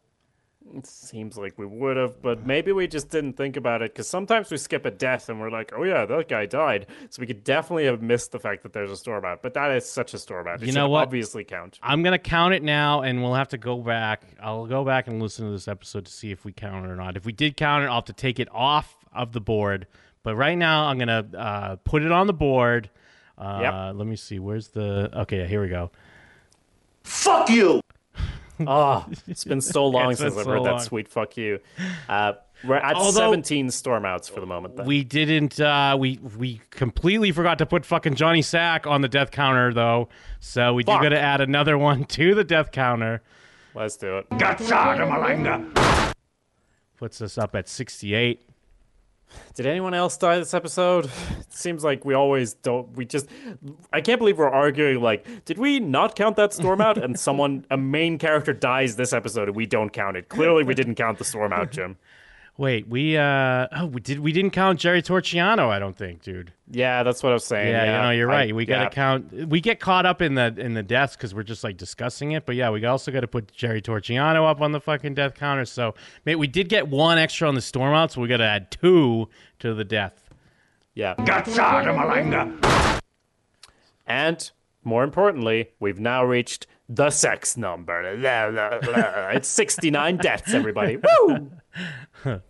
It seems like we would have, but maybe we just didn't think about it because sometimes we skip a death and we're like, oh yeah, that guy died. So we could definitely have missed the fact that there's a store about. But that is such a store about. It You know what? obviously count. I'm gonna count it now, and we'll have to go back. I'll go back and listen to this episode to see if we count it or not. If we did count it, I'll have to take it off of the board. But right now, I'm gonna uh, put it on the board. Uh, Yep. Let me see. Where's the? Okay, yeah, here we go. Fuck you. Oh, it's been so long been since I've so heard long. that sweet fuck you. Uh, we're at Although- 17 stormouts for the moment. Then. We didn't. Uh, we we completely forgot to put fucking Johnny Sack on the death counter though. So we Fuck. do got to add another one to the death counter. Let's do it. Puts us up at 68. Did anyone else die this episode? It seems like we always don't. We just. I can't believe we're arguing. Like, did we not count that storm out? And someone, a main character, dies this episode, and we don't count it. Clearly, we didn't count the storm out, Jim. Wait, we uh oh we did we didn't count Jerry Torciano, I don't think, dude. Yeah, that's what I was saying. Yeah, Yeah, you know, you're I- right. we got to yeah. count. We get caught up in the in the deaths because we're just like discussing it. But yeah, we also got to put Jerry Torciano up on the fucking death counter. So, mate, we did get one extra on the storm out, so we got to add two to the death. Yeah. And more importantly, we've now reached the sex number. It's 69 deaths, everybody. Woo!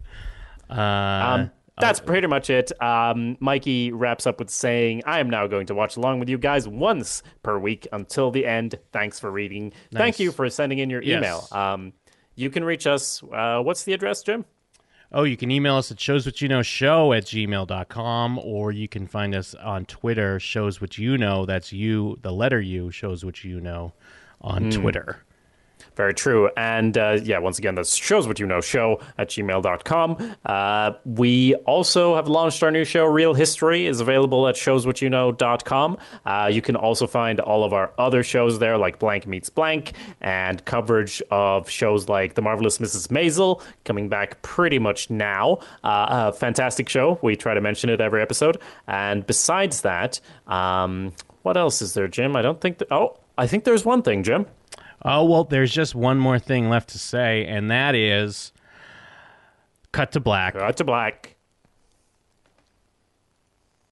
Uh, Um, that's pretty much it. Um, Mikey wraps up with saying, I am now going to watch along with you guys once per week until the end. Thanks for reading. Thank you for sending in your Yes. email. Um, you can reach us. Uh, what's the address, Jim? Oh, you can email us at showswhatyouknowshow at gmail.com or you can find us on Twitter, shows what you know. That's you, the letter U, shows what you know on Twitter. Very true. And uh, yeah, once again, that's shows what you know show at gmail.com. Uh, we also have launched our new show, Real History, is available at showswhatyouknow.com. Uh, you can also find all of our other shows there, like Blank Meets Blank, and coverage of shows like The Marvelous Mrs. Maisel, coming back pretty much now. Uh, a fantastic show. We try to mention it every episode. And besides that, um, what else is there, Jim? I don't think that. Oh, I think there's one thing, Jim. Oh, well, there's just one more thing left to say, and that is cut to black. Cut to black.